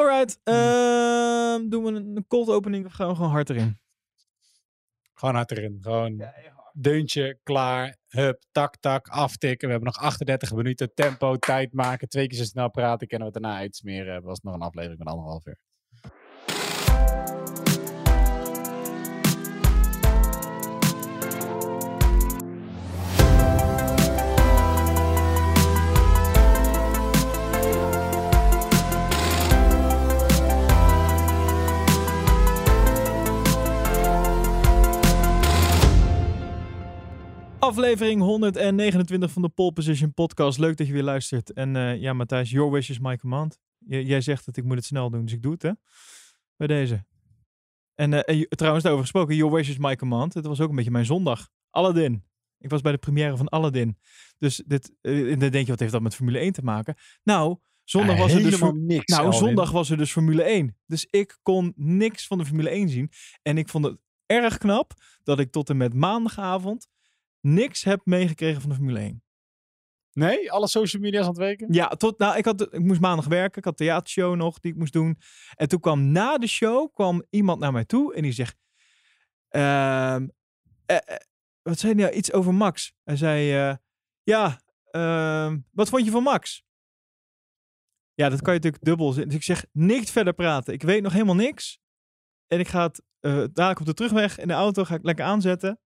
Alright, ehm, doen we een, cold opening of gaan we gewoon hard erin? Gewoon hard erin. Gewoon deuntje, klaar. Hup, tak, tak, aftikken. We hebben nog 38 minuten. Tempo, tijd maken. Twee keer zo snel praten. Kunnen we het daarna uitsmeren. Hebben was nog een aflevering van anderhalf uur. Aflevering 129 van de Pole Position Podcast. Leuk dat je weer luistert. En eh, ja, Matthijs, your wish is my command. J- jij zegt dat ik moet het snel doen, dus ik doe het, hè? Bij deze. En eh, trouwens, daarover gesproken, your wish is my command. Het was ook een beetje mijn zondag. Aladdin. Ik was bij de première van Aladdin. Dus dit, eh, dan denk je, wat heeft dat met Formule 1 te maken? Nou, zondag was er dus... niks. nou, zondag was er dus Formule 1. Dus ik kon niks van de Formule 1 zien. En ik vond het erg knap dat ik tot en met maandagavond niks heb meegekregen van de Formule 1. Nee, alle social media's aan het weken? Ja, tot, nou, ik, had, ik moest maandag werken. Ik had een theatershow nog die ik moest doen. En toen kwam na de show kwam iemand naar mij toe en die zegt... ehm, eh, eh, wat zei hij nou? Iets over Max. Hij zei... eh, ja, ehm, wat vond je van Max? Ja, dat kan je natuurlijk dubbel. Dus ik zeg, niks verder praten. Ik weet nog helemaal niks. En ik ga het dadelijk op de terugweg in de auto ga ik lekker aanzetten.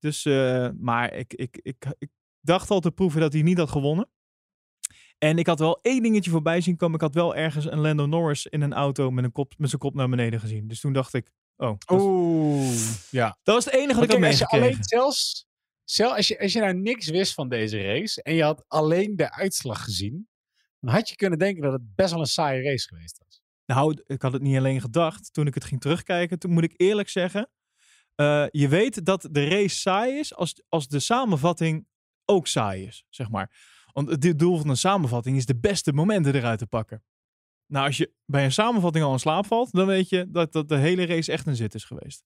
Dus, eh, maar ik, ik, ik, ik dacht al te proeven dat hij niet had gewonnen. En ik had wel één dingetje voorbij zien komen. Ik had wel ergens een Lando Norris in een auto met, een kop, met zijn kop naar beneden gezien. Dus toen dacht ik, oh, dat, Oeh, ja. dat was het enige wat ik had je alleen zelfs als, je, als je nou niks wist van deze race en je had alleen de uitslag gezien, dan had je kunnen denken dat het best wel een saaie race geweest was. Nou, ik had het niet alleen gedacht. Toen ik het ging terugkijken, toen moet ik eerlijk zeggen. Eh, je weet dat de race saai is als, als de samenvatting ook saai is, zeg maar. Want het doel van een samenvatting is de beste momenten eruit te pakken. Nou, als je bij een samenvatting al in slaap valt, dan weet je dat, dat de hele race echt een zit is geweest.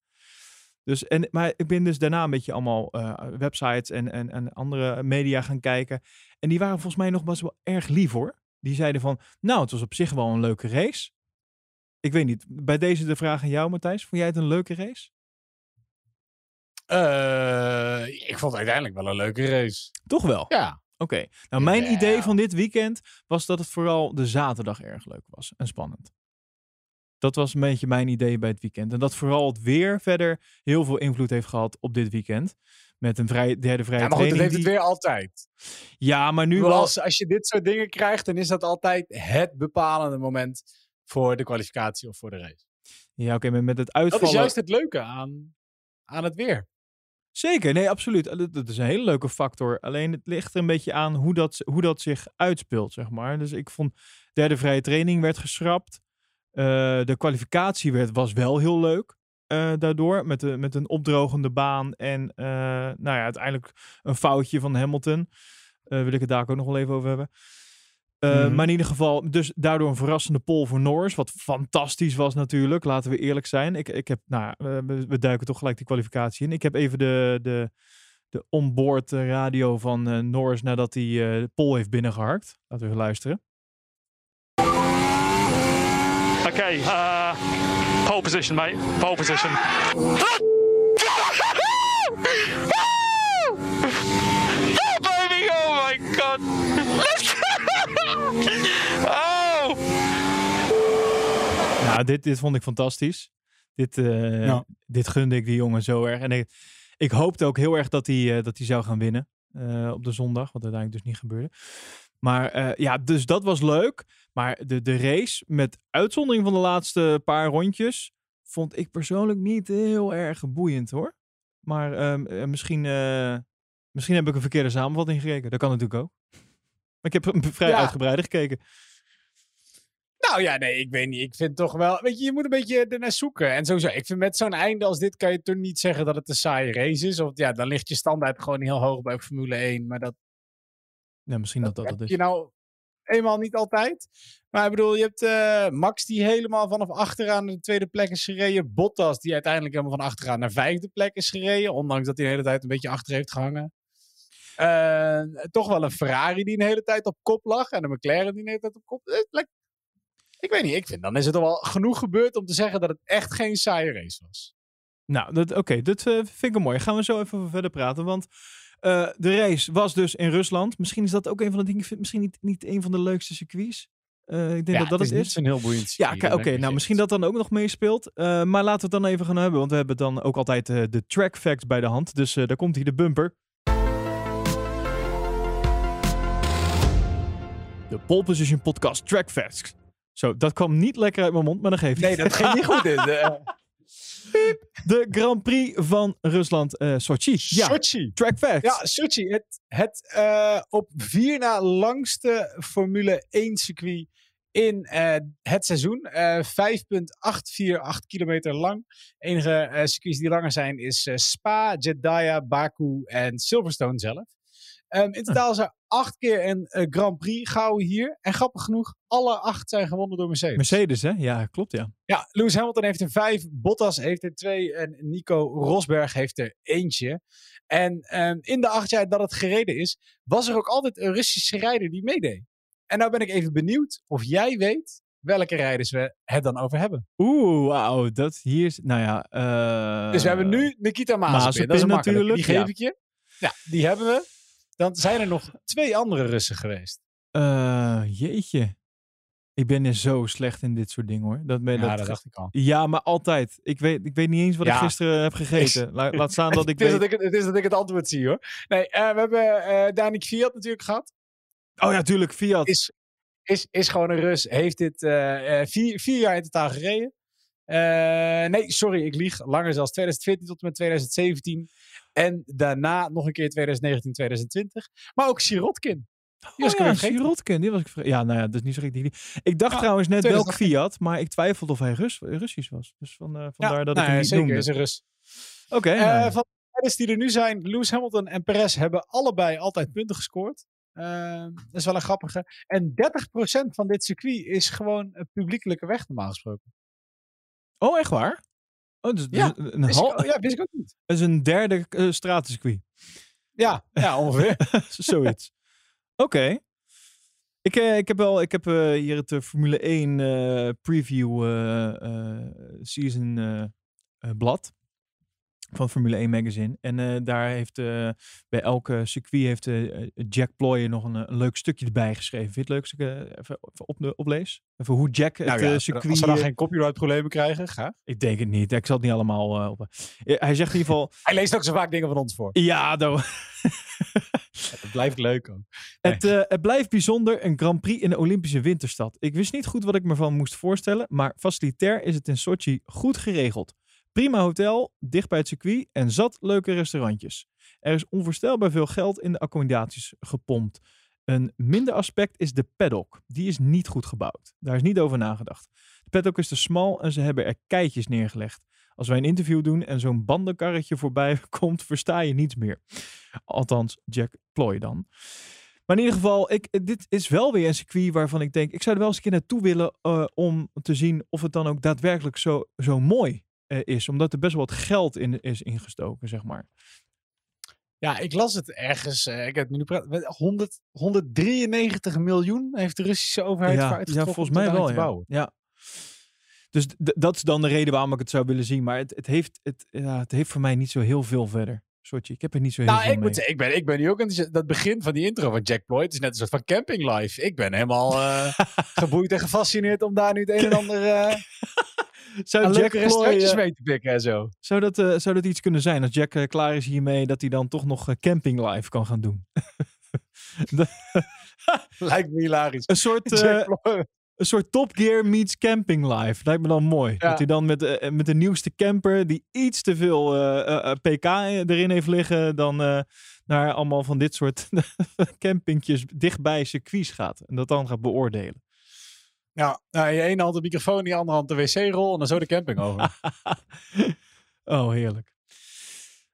Dus, en, maar ik ben dus daarna een beetje allemaal eh, websites en, en, en andere media gaan kijken. En die waren volgens mij nog best wel erg lief hoor. Die zeiden van, nou, het was op zich wel een leuke race. Ik weet niet, bij deze de vraag aan jou Matthijs. Vond jij het een leuke race? Eh, ik vond het uiteindelijk wel een leuke race. Toch wel? Ja. Oké. Nou, mijn Ja. idee van dit weekend was dat het vooral de zaterdag erg leuk was en spannend. Dat was een beetje mijn idee bij het weekend. En dat vooral het weer verder heel veel invloed heeft gehad op dit weekend. Met een vrij, derde vrije ja, maar goed, dat heeft het weer altijd. Ja, maar nu wel... als, als je dit soort dingen krijgt, dan is dat altijd het bepalende moment voor de kwalificatie of voor de race. Ja, oké, maar met het Dat uitvallen... is juist het leuke aan, aan het weer. Zeker, nee, absoluut. Dat, dat is een hele leuke factor. Alleen het ligt er een beetje aan hoe dat, hoe dat zich uitspeelt, zeg maar. Dus ik vond derde vrije training werd geschrapt. Eh, de kwalificatie werd, was wel heel leuk eh, daardoor. Met, de, met een opdrogende baan en eh, nou ja, uiteindelijk een foutje van Hamilton. Eh, wil ik het daar ook nog wel even over hebben. Eh, Mhm. Maar in ieder geval, dus daardoor een verrassende pole voor Norris. Wat fantastisch was natuurlijk, laten we eerlijk zijn. Ik, ik heb, nou, ja, we, we duiken toch gelijk die kwalificatie in. Ik heb even de, de, de onboard radio van eh, Norris nadat hij eh, de pole heeft binnengeharkt. Laten we even luisteren. Okay, uh, pole position, mate. Pole position. Oh, baby! Oh my god! Let's go! Oh! Nou, dit, dit vond ik fantastisch. Dit, eh, Ja. dit gunde ik die jongen zo erg. En ik, ik hoopte ook heel erg dat hij, eh, dat hij zou gaan winnen eh, op de zondag. Wat uiteindelijk dus niet gebeurde. Maar ja, dus dat was leuk. Maar de, de race, met uitzondering van de laatste paar rondjes, vond ik persoonlijk niet heel erg boeiend hoor. Maar ehm, eh, misschien, misschien heb ik een verkeerde samenvatting gekeken. Dat kan natuurlijk ook. Maar ik heb vrij Ja. uitgebreid gekeken. Nou ja, nee, ik weet niet. Ik vind toch wel. Weet je, je moet een beetje ernaar zoeken. En sowieso, ik vind met zo'n einde als dit kan je toch niet zeggen dat het een saaie race is. Of ja, dan ligt je standaard gewoon heel hoog bij Formule 1. Maar dat Ja, misschien dat dat, heb dat is. je nou eenmaal niet altijd. Maar ik bedoel, je hebt eh, Max die helemaal vanaf achteraan naar de tweede plek is gereden. Bottas die uiteindelijk helemaal van achteraan naar vijfde plek is gereden. Ondanks dat hij de hele tijd een beetje achter heeft gehangen. Eh, toch wel een Ferrari die een hele tijd op kop lag. En een McLaren die een hele tijd op kop. Eh, lek- Ik weet niet, ik vind dan is het al wel genoeg gebeurd om te zeggen dat het echt geen saaie race was. Nou, dat- oké, dat eh, vind ik mooi. Gaan we zo even verder praten. Want eh, de race was dus in Rusland. Misschien is dat ook een van de dingen. Misschien niet, niet een van de leukste circuits. Eh, ik denk dat dat het is. is. niet zo'n heel boeiend Ja, circuit, daar oké. nou, misschien dat dan ook nog meespeelt. Maar laten we het dan even gaan hebben. Want we hebben dan ook altijd de track facts bij de hand. Dus daar komt hier de bumper. De Pole Position Podcast Track Facts. Zo, dat kwam niet lekker uit mijn mond, maar dan geef Nee, dat ging niet goed. Dit. eh. De Grand Prix van Rusland, eh Sochi. Ja, Sochi. Track Facts. Ja, Sochi. Het, het eh, op vier na langste Formule 1 circuit in het seizoen. Eh 5,848 kilometer lang. enige circuits die langer zijn is Spa, Jeddah, Baku en Silverstone zelf. Ehm, in totaal is er acht keer een eh, Grand Prix gehouden hier. En grappig genoeg, alle acht zijn gewonnen door Mercedes. Mercedes, hè? Ja, klopt, ja. Ja, Lewis Hamilton heeft er vijf, Bottas heeft er twee en Nico Rosberg heeft er eentje. En ehm, in de acht jaar dat het gereden is, was er ook altijd een Russische rijder die meedeed. En nou ben ik even benieuwd of jij weet welke rijders we het dan over hebben. Oeh, wauw. Dat hier is... Nou ja... eh, dus we hebben nu Nikita Mazepin. Mazepin Dat is een makkelijke. Die natuurlijk, geef ik je. Ja, die hebben we. Dan zijn er nog twee andere Russen geweest. eh, jeetje. Ik ben er zo slecht in dit soort dingen, hoor. Dat ben, Ja, dat, dat dacht ik al. ja, maar altijd. Ik weet, ik weet niet eens wat ik gisteren heb gegeten. La- laat staan dat ik het, weet... dat ik, het- is dat ik het antwoord zie hoor. Nee, eh, we hebben eh Danik Fiat natuurlijk gehad. Oh ja, tuurlijk. Fiat. is, is, is gewoon een Rus. Heeft dit vier, vier jaar in totaal gereden. Nee, sorry, ik lieg. Langer zelfs 2014 tot en met 2017. En daarna nog een keer 2019, 2020. Maar ook Sirotkin. Die was ik oh, ja. Sirotkin, die was ik vergeten. Ja, nou ja, dat is niet zo gek. Die- Ik dacht Ja, trouwens net welk 2018. Fiat, maar ik twijfelde of hij Rus, Russisch was. Dus van, eh, vandaar dat nou, ik hem niet zeker, noemde. is een Rus. Oké. Eh, nou, van de rijders die er nu zijn, Lewis Hamilton en Perez hebben allebei altijd punten gescoord. Eh, dat is wel een grappige. En 30% van dit circuit is gewoon publiekelijke weg normaal gesproken. Oh, echt waar? Oh, dus, Ja, dus een, hal, ik, ja, wist ik ook niet. dat is een derde uh, stratencircuit. Ja, ja ongeveer. Zoiets. Oké. Ik, eh, ik heb wel, ik heb eh, hier het Formule 1 eh, preview season blad van Formule 1 magazine. En eh, daar heeft eh, bij elke circuit heeft eh, Jack Ploy nog een, een leuk stukje erbij geschreven. Vind je het leuk als ik even, even op, oplees? Even hoe Jack het Nou ja, circuit... Als we dan geen copyright problemen krijgen, graag. Ik denk het niet. Ik zal het niet allemaal op. Hij zegt in ieder geval... Hij leest ook zo vaak dingen van ons voor. Ja, nou, Dat blijft leuk ook. Het, het blijft bijzonder, een Grand Prix in de Olympische winterstad. Ik wist niet goed wat ik me van moest voorstellen, maar facilitair is het in Sochi goed geregeld. Prima hotel, dicht bij het circuit en zat leuke restaurantjes. Er is onvoorstelbaar veel geld in de accommodaties gepompt. Een minder aspect is de paddock. Die is niet goed gebouwd. Daar is niet over nagedacht. De paddock is te smal en ze hebben er keitjes neergelegd. Als wij een interview doen en zo'n bandenkarretje voorbij komt, versta je niets meer. Althans, Jack Ploy dan. Maar in ieder geval, ik, dit is wel weer een circuit waarvan ik denk, ik zou er wel eens een keer naartoe willen eh, om te zien of het dan ook daadwerkelijk zo, zo mooi eh, is. Omdat er best wel wat geld in is ingestoken, zeg maar. Ja, ik las het ergens. eh, ik heb nu praat, 100, 193 miljoen heeft de Russische overheid voor Ja, uitgetrokken ja, volgens mij wel. te Ja. bouwen. ja. Dus dat is dan de reden waarom ik het zou willen zien. Maar het, het, heeft, het, ja, het heeft voor mij niet zo heel veel verder. Soortje, ik heb er niet zo heel Nou, veel ik, mee. moet, ik, ben, ik ben nu ook enthousiast. Dat begin van die intro van Jack Ploy, het is net een soort van camping life. Ik ben helemaal eh, geboeid en gefascineerd om daar nu het een en ander eh zou Jack leuke Ploy, eh, mee te pikken en zo. zou, dat, zou dat iets kunnen zijn? Als Jack klaar is hiermee, dat hij dan toch nog camping live kan gaan doen. Lijkt me hilarisch. Een soort. Een soort Top Gear meets camping live. Lijkt me dan mooi. Ja. Dat hij dan met, eh, met de nieuwste camper, die iets te veel eh, eh, eh, pk erin heeft liggen, dan eh, naar allemaal van dit soort campingjes dichtbij circuits gaat. En dat dan gaat beoordelen. Ja, nou, in je ene hand de microfoon, in je andere hand de wc-rol en dan zo de camping over. oh, heerlijk.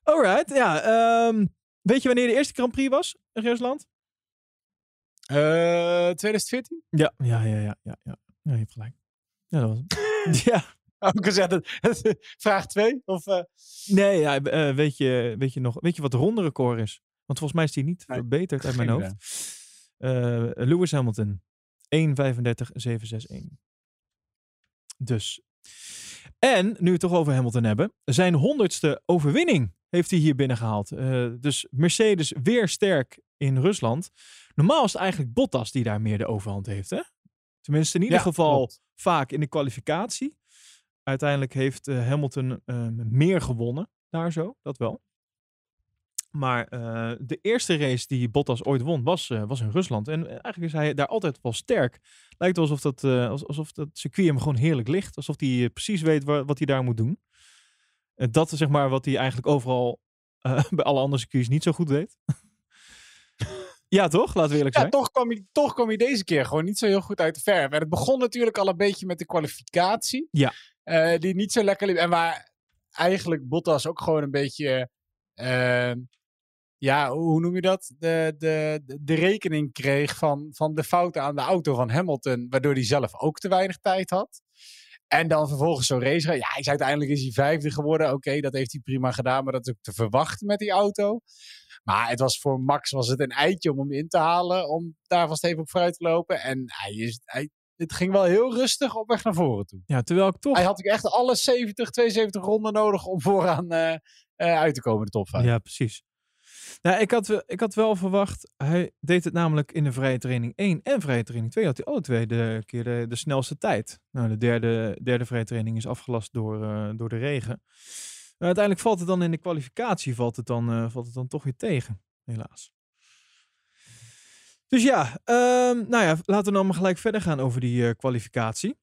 Alright, ja. ehm, weet je wanneer de eerste Grand Prix was in Rusland? Eh 2014? Ja, ja, ja, ja, ja. ja. ja je hebt gelijk. Ja, dat was hem. ja. Ook gezegd, vraag 2? Of, eh, Nee, ja, eh, weet, je, weet, je nog, weet je wat de ronde record is? Want volgens mij is die niet Nee, verbeterd uit mijn hoofd. Eh, Lewis Hamilton. 1.35.761. Dus. En, nu we het toch over Hamilton hebben. Zijn honderdste overwinning heeft hij hier binnengehaald. Uh, dus Mercedes weer sterk in Rusland. Normaal is het eigenlijk Bottas die daar meer de overhand heeft. Hè? Tenminste, in ieder Ja, geval klopt. vaak in de kwalificatie. Uiteindelijk heeft eh, Hamilton eh, meer gewonnen. Daar zo, dat wel. Maar eh, de eerste race die Bottas ooit won was, eh, was in Rusland. En eigenlijk is hij daar altijd wel sterk. Lijkt alsof dat, als- alsof dat circuit hem gewoon heerlijk ligt. Alsof hij precies weet wa- wat hij daar moet doen. Dat is zeg maar wat hij eigenlijk overal bij alle andere circuits niet zo goed deed. Ja, toch? Laten we eerlijk Ja, zijn. toch kwam, hij, toch kwam hij deze keer gewoon niet zo heel goed uit de verf. En het begon natuurlijk al een beetje met de kwalificatie. Ja. Eh, die niet zo lekker liep. En waar eigenlijk Bottas ook gewoon een beetje... eh, ja, hoe noem je dat? De, de, de, rekening kreeg van, van de fouten aan de auto van Hamilton. Waardoor hij zelf ook te weinig tijd had. En dan vervolgens zo'n race. Ja, hij is uiteindelijk is hij vijfde geworden. Oké, dat heeft hij prima gedaan. Maar dat is ook te verwachten met die auto. Maar het was voor Max was het een eitje om hem in te halen. Om daar vast even op vooruit te lopen. En hij is, hij, het ging wel heel rustig op weg naar voren toe. Ja, terwijl ik toch... Hij had ook echt alle 70, 72 ronden nodig om vooraan eh, eh, uit te komen in de top 5. Ja, precies. Nou, ik had, wel- ik had wel verwacht, hij deed het namelijk in de vrije training 1 en vrije training 2. Had hij alle twee de keer de, de snelste tijd. Nou, de derde, derde vrije training is afgelast door, eh, door de regen. Uiteindelijk valt het dan in de kwalificatie valt het dan, eh, valt het dan toch weer tegen, helaas. Dus ja, ehm, nou ja, laten we dan maar gelijk verder gaan over die eh, kwalificatie.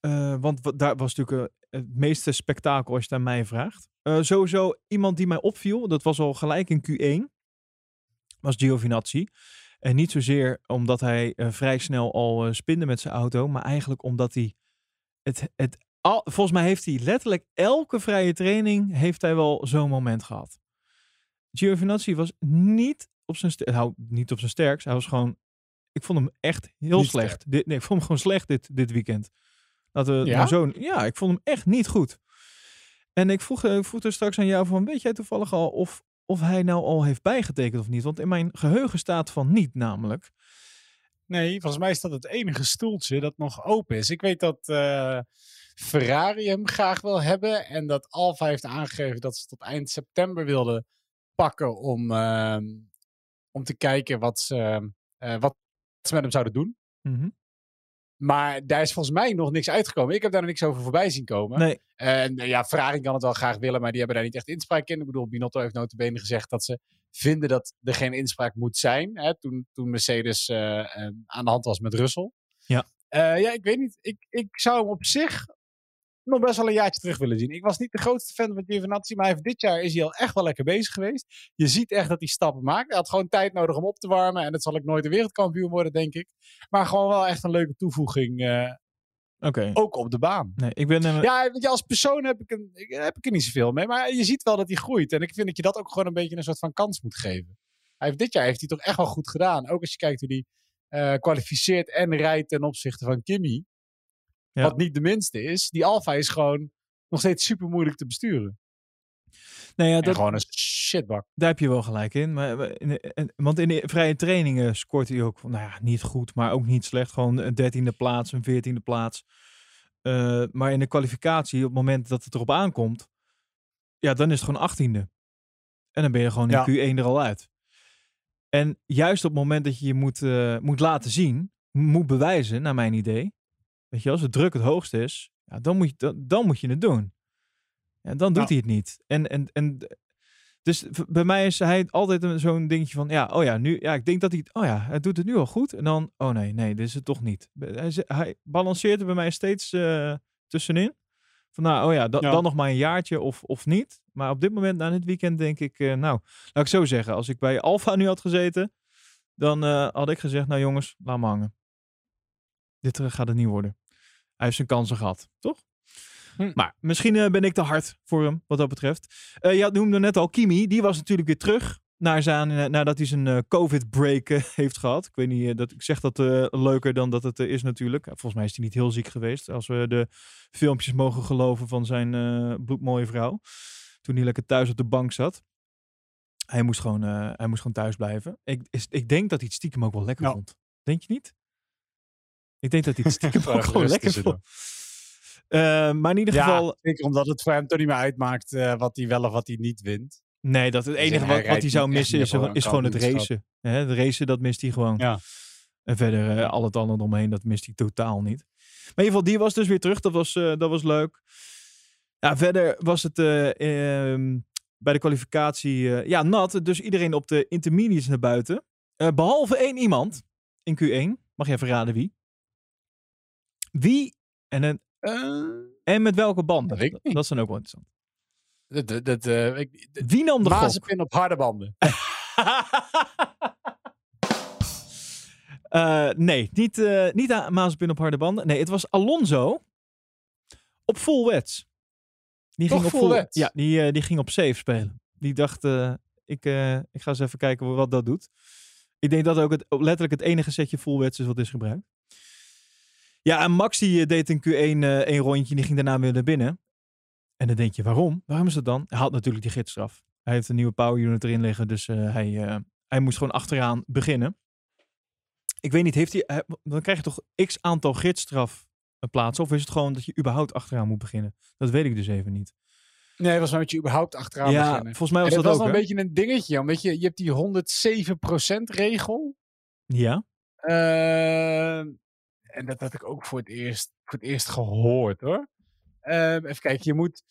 Eh, want daar was natuurlijk het meeste spektakel als je het aan mij vraagt. Sowieso iemand die mij opviel, dat was al gelijk in Q1, was Giovinazzi. En niet zozeer omdat hij vrij snel al spinde met zijn auto, maar eigenlijk omdat hij het, het al, volgens mij heeft hij letterlijk elke vrije training heeft hij wel zo'n moment gehad. Giovinazzi was niet op zijn ster- nou, niet op zijn sterkst. Hij was gewoon, ik vond hem echt heel Niet slecht. Dit, nee, ik vond hem gewoon slecht dit, dit weekend. Laten we Ja? zo, ja, ik vond hem echt niet goed. En ik vroeg, eh, ik vroeg er straks aan jou van, weet jij toevallig al of, of hij nou al heeft bijgetekend of niet? Want in mijn geheugen staat van niet namelijk. Nee, volgens mij is dat het enige stoeltje dat nog open is. Ik weet dat eh, Ferrari hem graag wil hebben. En dat Alfa heeft aangegeven dat ze tot eind september wilden pakken om, ehm, om te kijken wat ze, eh, wat ze met hem zouden doen. Mhm. Maar daar is volgens mij nog niks uitgekomen. Ik heb daar nog niks over voorbij zien komen. Nee, En eh, ja, Ferrari kan het wel graag willen, maar die hebben daar niet echt inspraak in. Ik bedoel, Binotto heeft notabene gezegd dat ze vinden dat er geen inspraak moet zijn. Hè, toen, toen Mercedes eh, aan de hand was met Russell. Ja. Ja, ik weet niet. Ik, ik zou hem op zich nog best wel een jaartje terug willen zien. Ik was niet de grootste fan van Giovinazzi, maar hij heeft dit jaar is hij al echt wel lekker bezig geweest. Je ziet echt dat hij stappen maakt. Hij had gewoon tijd nodig om op te warmen. En dat zal ik nooit de wereldkampioen worden, denk ik. Maar gewoon wel echt een leuke toevoeging, eh, ook op de baan. Nee, ik ben... eh, Ja, weet je, als persoon heb ik, een, heb ik er niet zoveel mee. Maar je ziet wel dat hij groeit. En ik vind dat je dat ook gewoon een beetje een soort van kans moet geven. Hij heeft, dit jaar heeft hij toch echt wel goed gedaan. Ook als je kijkt hoe hij eh, kwalificeert en rijdt ten opzichte van Kimmy. Ja. Wat niet de minste is. Die Alfa is gewoon nog steeds super moeilijk te besturen. nee, ja, En dat, gewoon een shitbak. Daar heb je wel gelijk in. Maar, in en- want in de vrije trainingen scoort hij ook, nou ja, niet goed, maar ook niet slecht. Gewoon een dertiende plaats, een veertiende plaats. Eh, maar in de kwalificatie, op het moment dat het erop aankomt, ja, dan is het gewoon achttiende. En dan ben je gewoon in Ja. Q1 er al uit. En juist op het moment dat je je moet, eh, moet laten zien, moet bewijzen, naar mijn idee. Weet je, als de druk het hoogst is, ja, dan, moet je, dan, dan moet je het doen. En dan doet Ja. hij het niet. En, en, en dus bij mij is hij altijd zo'n dingetje van, ja, oh ja, nu, ja, ik denk dat hij, het- oh ja, hij doet het nu al goed. En dan, oh nee, nee, dit is het toch niet. Hij, hij balanceert er bij mij steeds eh, tussenin. Van, nou, oh ja, da- Ja. dan nog maar een jaartje of, of niet. Maar op dit moment, na dit weekend, denk ik, eh, nou, laat ik zo zeggen, als ik bij Alfa nu had gezeten, dan eh, had ik gezegd, nou jongens, laat me hangen. Dit gaat het niet worden. Hij heeft zijn kansen gehad, toch? Hm. Maar misschien eh, ben ik te hard voor hem, wat dat betreft. Eh je had- noemde net al Kimi. Die was natuurlijk weer terug naar zijn, eh, nadat hij zijn COVID-break heeft gehad. Ik weet niet, dat, ik zeg dat eh, leuker dan dat het is natuurlijk. Volgens mij is hij niet heel ziek geweest. Als we de filmpjes mogen geloven van zijn eh, bloedmooie vrouw. Toen hij lekker thuis op de bank zat. Hij moest gewoon, hij moest gewoon thuis blijven. Ik, is, ik denk dat hij het stiekem ook wel lekker Ja. vond. Denk je niet? Ik denk dat hij het stiekem ook gewoon lekker vond. Eh, maar in ieder Ja, geval, zeker omdat het voor hem toch niet meer uitmaakt eh, wat hij wel of wat hij niet wint. nee, dat het Dus enige wat, wat hij zou missen is, is gewoon het racen. Hè, het racen, dat mist hij gewoon. Ja. En verder eh, al het andere omheen, dat mist hij totaal niet. Maar in ieder geval, die was dus weer terug. Dat was, dat was leuk. Ja, verder was het eh, ehm, bij de kwalificatie ja, nat. Dus iedereen op de intermediates naar buiten. Eh, behalve één iemand in Q1. Mag je even raden wie? Wie en, een, Eh, en met welke banden? Dat is dan ook wel interessant. dat, dat, eh, ik- Wie nam de gok? Mazepin op harde banden. Eh, nee, niet, eh niet aan Mazepin op harde banden. Nee, het was Alonso op full wets. Die Toch ging op full wets? Ja, die, die ging op safe spelen. Die dacht, ik, ik ga eens even kijken wat dat doet. Ik denk dat ook het, letterlijk het enige setje full wets is wat is gebruikt. Ja, en Max die eh, deed in Q1 eh één rondje. Die ging daarna weer naar binnen. En dan denk je, waarom? Waarom is dat dan? Hij had natuurlijk die gidsstraf. Hij heeft een nieuwe power unit erin liggen. Dus eh, hij, eh, hij moest gewoon achteraan beginnen. Ik weet niet, heeft hij, dan krijg je toch x aantal gidsstraf eh, plaatsen? Of is het gewoon dat je überhaupt achteraan moet beginnen? Dat weet ik dus even niet. Nee, was maar dat je überhaupt achteraan ja, beginnen. volgens mij En was dat dat was ook. een beetje een dingetje, omdat je, je hebt die 107% regel. Ja, Ehm, en dat had ik ook voor het eerst, voor het eerst gehoord hoor. Ehm, even kijken, je moet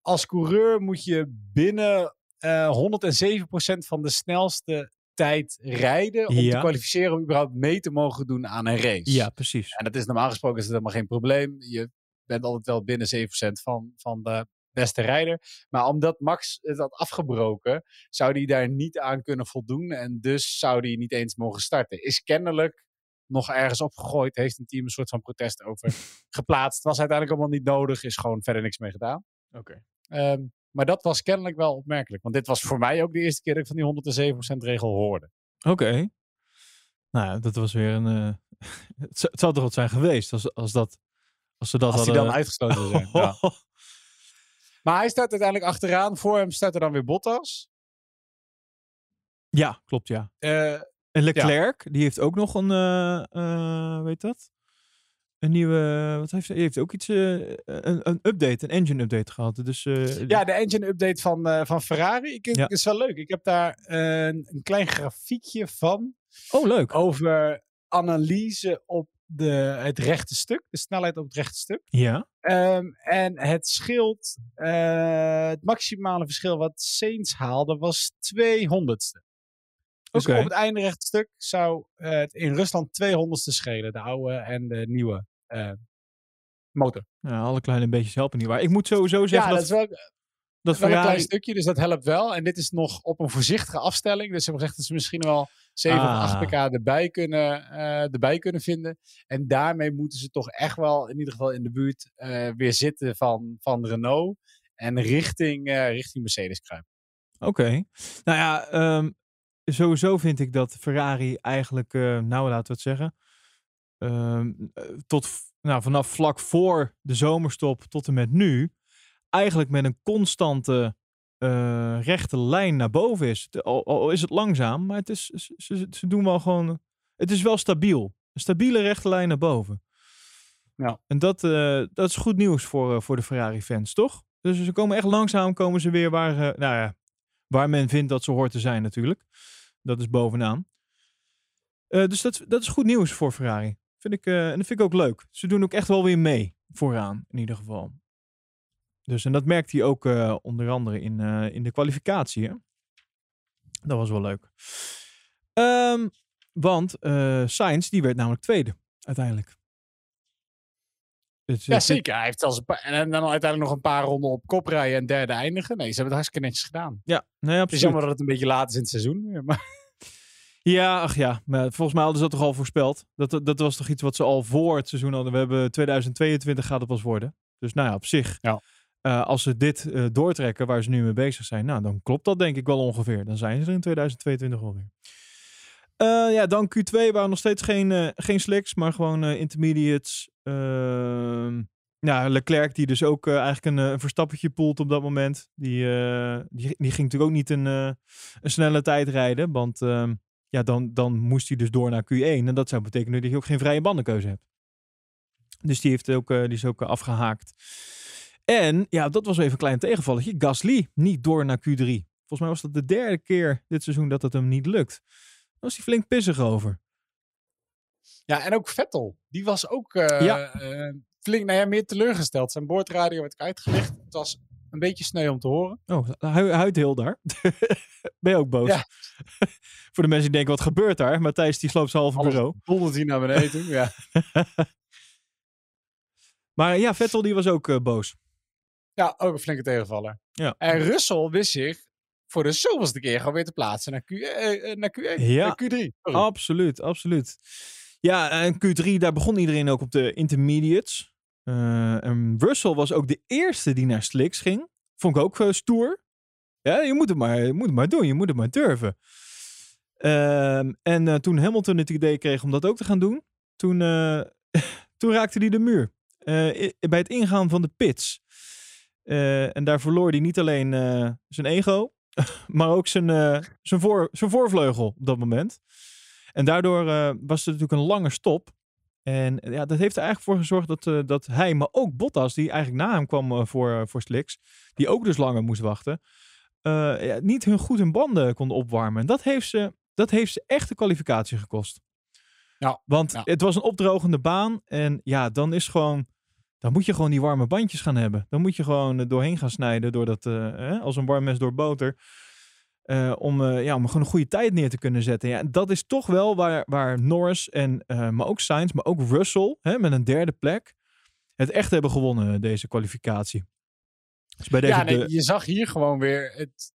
als coureur moet je binnen eh 107% van de snelste tijd rijden om te kwalificeren om überhaupt mee te mogen doen aan een race. ja precies. En dat is normaal gesproken is dat helemaal geen probleem. Je bent altijd wel binnen 7% van, van de beste rijder. Maar omdat Max het had afgebroken, zou hij daar niet aan kunnen voldoen. En dus zou hij niet eens mogen starten. Is kennelijk nog ergens opgegooid. Heeft een team een soort van protest over geplaatst. Was uiteindelijk allemaal niet nodig. Is gewoon verder niks mee gedaan. Oké. Ehm, maar dat was kennelijk wel opmerkelijk. Want dit was voor mij ook de eerste keer dat ik van die 107% regel hoorde. Oké. Nou ja, dat was weer een... eh, het, zou, het zou toch wat zijn geweest als, als, dat, als ze dat Als hij hadden... dan uitgesloten zou zijn. ja. Maar hij staat uiteindelijk achteraan. Voor hem staat er dan weer Bottas. ja, klopt ja. Eh, En Leclerc, die heeft ook nog een, eh, weet dat? Een nieuwe, wat heeft hij? Heeft ook iets, eh, een, een update, een engine update gehad. Dus ja, de engine update van, van Ferrari. Ik, Ja. is wel leuk. Ik heb daar een, een klein grafiekje van oh leuk. over analyse op de, het rechte stuk. De snelheid op het rechte stuk. Ja, Ehm, en het scheelt, eh, het maximale verschil wat Saints haalde was 200ste. Dus op het einde rechte stuk zou eh, het in Rusland 200ste schelen. De oude en de nieuwe eh, motor. ja, alle kleine beetjes helpen niet waar. Ik moet sowieso zeggen ja, dat, dat is wel, dat wel een klein stukje, dus dat helpt wel. En dit is nog op een voorzichtige afstelling. Dus ze hebben gezegd dat ze misschien wel 7 Ah. of 8 pk erbij kunnen, eh, erbij kunnen vinden. En daarmee moeten ze toch echt wel, in ieder geval in de buurt, eh, weer zitten van, van Renault. En richting, eh, richting Mercedes kruipen. Oké. Nou ja, ehm, sowieso vind ik dat Ferrari eigenlijk, eh, nou laten we het zeggen, ehm, eh, tot nou, vanaf vlak voor de zomerstop tot en met nu, eigenlijk met een constante eh, rechte lijn naar boven is. Al, al is het langzaam, maar het is, ze, ze, doen wel gewoon, het is wel stabiel. Een stabiele rechte lijn naar boven. Ja. En dat, dat is goed nieuws voor, voor de Ferrari-fans, toch? Dus ze komen echt langzaam, komen ze weer waar, nou ja, waar men vindt dat ze hoort te zijn natuurlijk. Dat is bovenaan. Eh, dus dat, dat is goed nieuws voor Ferrari. Vind ik, eh, en dat vind ik ook leuk. Ze doen ook echt wel weer mee vooraan, in ieder geval. Dus, en dat merkt hij ook eh, onder andere in, in de kwalificatie. Hè? Dat was wel leuk. Ehm, want Sainz, die werd namelijk tweede, uiteindelijk. Dus, eh, Ja, dit- zeker. Hij heeft paar, en dan uiteindelijk nog een paar ronden op kop rijden en derde eindigen. Nee, ze hebben het hartstikke netjes gedaan. Ja, nou ja, Het is absoluut. jammer dat het een beetje laat is in het seizoen. Maar Ja, ach ja. Maar volgens mij hadden ze dat toch al voorspeld. Dat, dat was toch iets wat ze al voor het seizoen hadden. We hebben 2022 gaat het pas worden. Dus nou ja, op zich. Ja. eh, als ze dit eh, doortrekken waar ze nu mee bezig zijn. Nou, dan klopt dat denk ik wel ongeveer. Dan zijn ze er in 2022 alweer. Eh ja, dan Q2 waren nog steeds geen, eh, geen slicks. Maar gewoon eh, intermediates. Ja, Leclerc die dus ook eh, eigenlijk een, eh, een verstappertje poelt op dat moment. Die, eh, die, die ging natuurlijk ook niet een, een snelle tijd rijden. Want ehm, ja, dan, dan moest hij dus door naar Q1. En dat zou betekenen dat je ook geen vrije bandenkeuze hebt. Dus die, heeft ook, die is ook eh, afgehaakt. En ja, dat was even een klein tegenvalletje. Gasly niet door naar Q3. Volgens mij was dat de derde keer dit seizoen dat het hem niet lukt. Daar was hij flink pissig over. Ja, en ook Vettel. Die was ook eh, Ja. eh, flink, nou ja, meer teleurgesteld. Zijn boordradio werd uitgelicht. Het was een beetje sneu om te horen. Oh, hu huid heel daar. ben je ook boos? Ja. Voor de mensen die denken, wat gebeurt daar? Matthijs die sloopt zijn halve Alles bureau. dondert hij naar beneden toe. Ja. Maar ja, Vettel die was ook eh, boos. ja, ook een flinke tegenvaller. Ja. En Russell wist zich voor de zoveelste keer gewoon weer te plaatsen naar, Q, eh, eh, naar Q1. Ja. naar Q3. Sorry. Absoluut, absoluut. Ja, en Q3, daar begon iedereen ook op de intermediates. Eh, en Russell was ook de eerste die naar Slicks ging. Vond ik ook eh, stoer. Ja, je moet het maar, je moet het maar doen, je moet het maar durven. Ehm, en eh, toen Hamilton het idee kreeg om dat ook te gaan doen, toen, toen raakte hij de muur. Bij het ingaan van de pits. En daar verloor hij niet alleen zijn ego, maar ook zijn, zijn, voor, zijn voorvleugel op dat moment. En daardoor eh, was er natuurlijk een lange stop. En eh, ja, dat heeft er eigenlijk voor gezorgd dat, eh, dat hij, maar ook Bottas, die eigenlijk na hem kwam voor, voor Slicks, die ook dus langer moest wachten, ja, niet hun goed hun banden konden opwarmen. En dat heeft ze, dat heeft ze echt de kwalificatie gekost. Ja, Want ja. het was een opdrogende baan. En ja, dan is gewoon. Dan moet je gewoon die warme bandjes gaan hebben. Dan moet je gewoon doorheen gaan snijden. Door dat, eh, als een warm mes door boter. Eh, om, eh, ja, om gewoon een goede tijd neer te kunnen zetten. Ja, en dat is toch wel waar, waar Norris en eh, maar ook Sainz, maar ook Russell hè, met een derde plek. Het echt hebben gewonnen, deze kwalificatie. Dus bij deze Ja, nee, de- je zag hier gewoon weer het,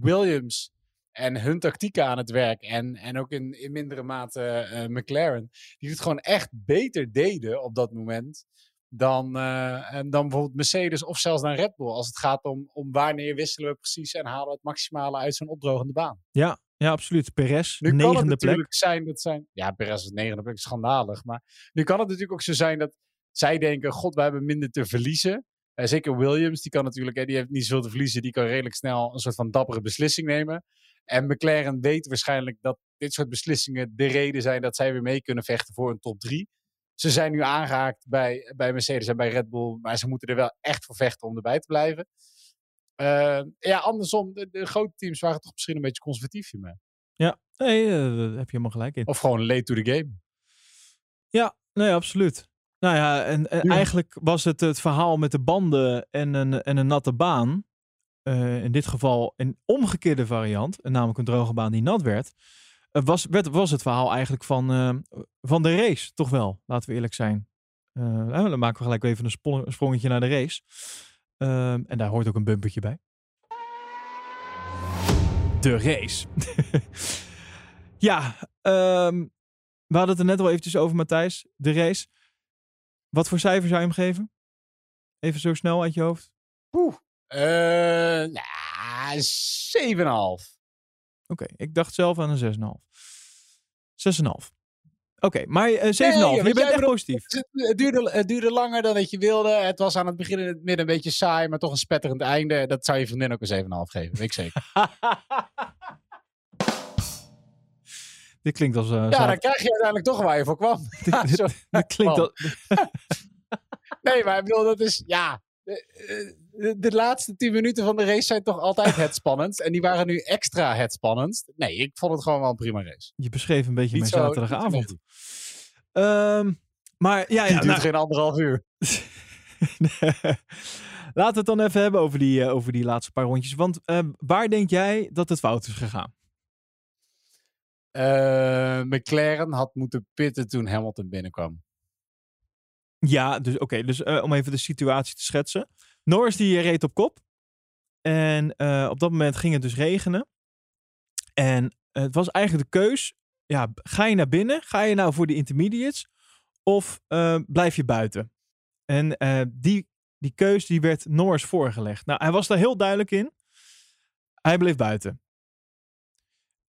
Williams en hun tactieken aan het werk. En, en ook in, in mindere mate McLaren. Die het gewoon echt beter deden op dat moment. Dan, eh, en dan bijvoorbeeld Mercedes of zelfs dan Red Bull. Als het gaat om, om wanneer wisselen we precies en halen we het maximale uit zo'n opdrogende baan. ja, ja, absoluut. Perez, Nu kan het plek. natuurlijk zijn dat zijn. Ja, Perez is negende plek, schandalig. Maar nu kan het natuurlijk ook zo zijn dat zij denken: God, we hebben minder te verliezen. Eh, zeker Williams, die kan natuurlijk, hè, die heeft niet zoveel te verliezen. Die kan redelijk snel een soort van dappere beslissing nemen. En McLaren weet waarschijnlijk dat dit soort beslissingen de reden zijn dat zij weer mee kunnen vechten voor een top 3. Ze zijn nu aangehaakt bij, bij Mercedes en bij Red Bull, maar ze moeten er wel echt voor vechten om erbij te blijven. Eh, ja, andersom, de, de grote teams waren toch misschien een beetje conservatief hiermee. Ja, nee, eh, daar heb je helemaal gelijk in. Of gewoon late to the game. Ja, nee, absoluut. Nou ja, en, en Ja. eigenlijk was het het verhaal met de banden en een, en een natte baan. eh, in dit geval een omgekeerde variant, en namelijk een droge baan die nat werd. eh, was, werd, was het verhaal eigenlijk van, van de race, toch wel, laten we eerlijk zijn. Eh, nou, dan maken we gelijk weer even een sprongetje naar de race. Ehm, en daar hoort ook een bumpertje bij. De race. ja, ehm, we hadden het er net al eventjes over, Matthijs. De race. Wat voor cijfer zou je hem geven? Even zo snel uit je hoofd. Eh nou, 7,5. Oké, ik dacht zelf aan een 6,5. 6,5. Oké, maar eh 7,5. Nee, je bent echt positief. Het, duurde, het duurde langer dan dat je wilde. Het was aan het begin in het midden een beetje saai, maar toch een spetterend einde. Dat zou je vriendin ook een 7,5 geven, weet ik zeker. Dit klinkt als... eh, Ja, zaad- dan krijg je uiteindelijk toch waar je voor kwam. dit, klinkt kwam. als... Nee, maar ik bedoel, dat is, ja... De, de, de laatste 10 minuten van de race zijn toch altijd het spannendst. En die waren nu extra het spannendst. Nee, ik vond het gewoon wel een prima race. Je beschreef een beetje Niet mijn zo- zaterdagavond. Ehm, maar ja, Die ja duurt nou, geen anderhalf uur. laten we het dan even hebben over die, eh, over die laatste paar rondjes. Want eh, waar denk jij dat het fout is gegaan? Eh, McLaren had moeten pitten toen Hamilton binnenkwam. Ja, dus oké. dus eh, om even de situatie te schetsen. Norris die reed op kop. En eh, op dat moment ging het dus regenen. En het was eigenlijk de keus. Ja, ga je naar binnen? Ga je nou voor de intermediates? Of eh, blijf je buiten? En eh, die, die keus die werd Norris voorgelegd. Nou, hij was daar heel duidelijk in. Hij bleef buiten.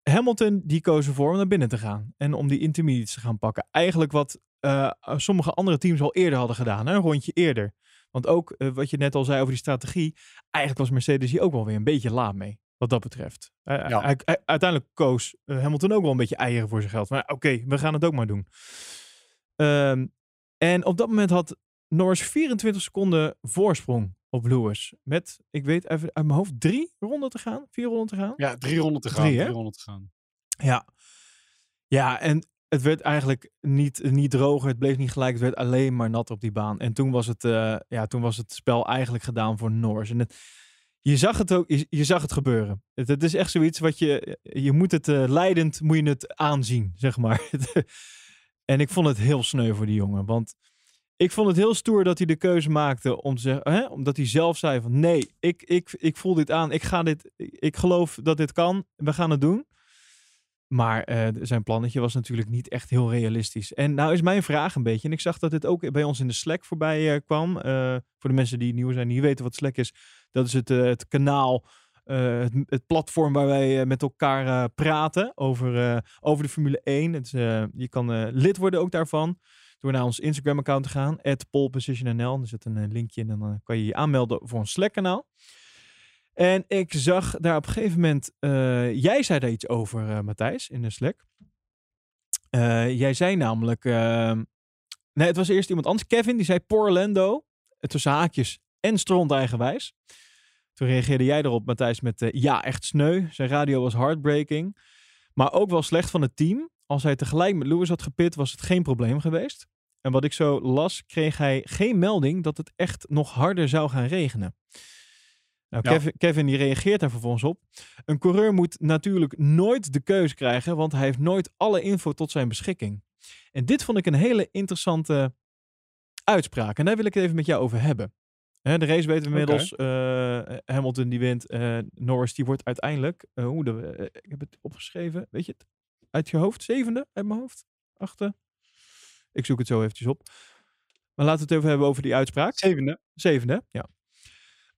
Hamilton die koos ervoor om naar binnen te gaan. En om die intermediates te gaan pakken. Eigenlijk wat eh, sommige andere teams al eerder hadden gedaan. Hè? Een rondje eerder. Want ook eh, wat je net al zei over die strategie. Eigenlijk was Mercedes hier ook wel weer een beetje laat mee. Wat dat betreft. Eh, Ja. uiteindelijk koos eh, Hamilton ook wel een beetje eieren voor zijn geld. Maar oké, we gaan het ook maar doen. Ehm, En op dat moment had Norris 24 seconden voorsprong op Lewis. Met, ik weet even uit mijn hoofd, drie ronden te gaan? Vier ronden te gaan? Ja, 300 te gaan. Drie, hè? 300 te gaan. Ja. Ja, en het werd eigenlijk niet, niet droger. Het bleef niet gelijk. Het werd alleen maar nat op die baan. En toen was het, eh, ja, toen was het spel eigenlijk gedaan voor Norris. En het, je zag het ook, je, je zag het gebeuren. Het, het is echt zoiets wat je, je moet het eh, leidend, moet je het aanzien, zeg maar. en ik vond het heel sneu voor die jongen. Want ik vond het heel stoer dat hij de keuze maakte om te zeggen, hè, omdat hij zelf zei van nee, ik, ik, ik voel dit aan. Ik ga dit, ik geloof dat dit kan. We gaan het doen. Maar eh, zijn plannetje was natuurlijk niet echt heel realistisch. En nou is mijn vraag een beetje, en ik zag dat dit ook bij ons in de Slack voorbij eh, kwam. eh, voor de mensen die nieuw zijn, die weten wat Slack is. Dat is het, het kanaal, het, het platform waar wij met elkaar praten over, over de Formule 1. Het, is, eh, je kan lid worden ook daarvan. Door naar ons Instagram-account te gaan, polepositionnl. Er zit een linkje in en dan kan je je aanmelden voor ons Slack-kanaal. En ik zag daar op een gegeven moment, eh, jij zei daar iets over, eh, Matthijs, in de Slack. Eh, jij zei namelijk, ehm, nee, het was eerst iemand anders, Kevin, die zei Porlando, tussen haakjes en stront eigenwijs. Toen reageerde jij erop, Matthijs, met ja, echt sneu. Zijn radio was heartbreaking. Maar ook wel slecht van het team. Als hij tegelijk met Lewis had gepit, was het geen probleem geweest. En wat ik zo las, kreeg hij geen melding dat het echt nog harder zou gaan regenen. Nou, Ja. Kevin, die reageert daar vervolgens op. Een coureur moet natuurlijk nooit de keus krijgen, want hij heeft nooit alle info tot zijn beschikking. En dit vond ik een hele interessante uitspraak. En daar wil ik het even met jou over hebben. De race weten we inmiddels. eh, Hamilton die wint. eh, Norris die wordt uiteindelijk. eh, hoe de, ik heb het opgeschreven. Weet je het? Uit je hoofd? Zevende uit mijn hoofd? Achte? Ik zoek het zo eventjes op. Maar laten we het even hebben over die uitspraak. Zevende. Zevende, ja.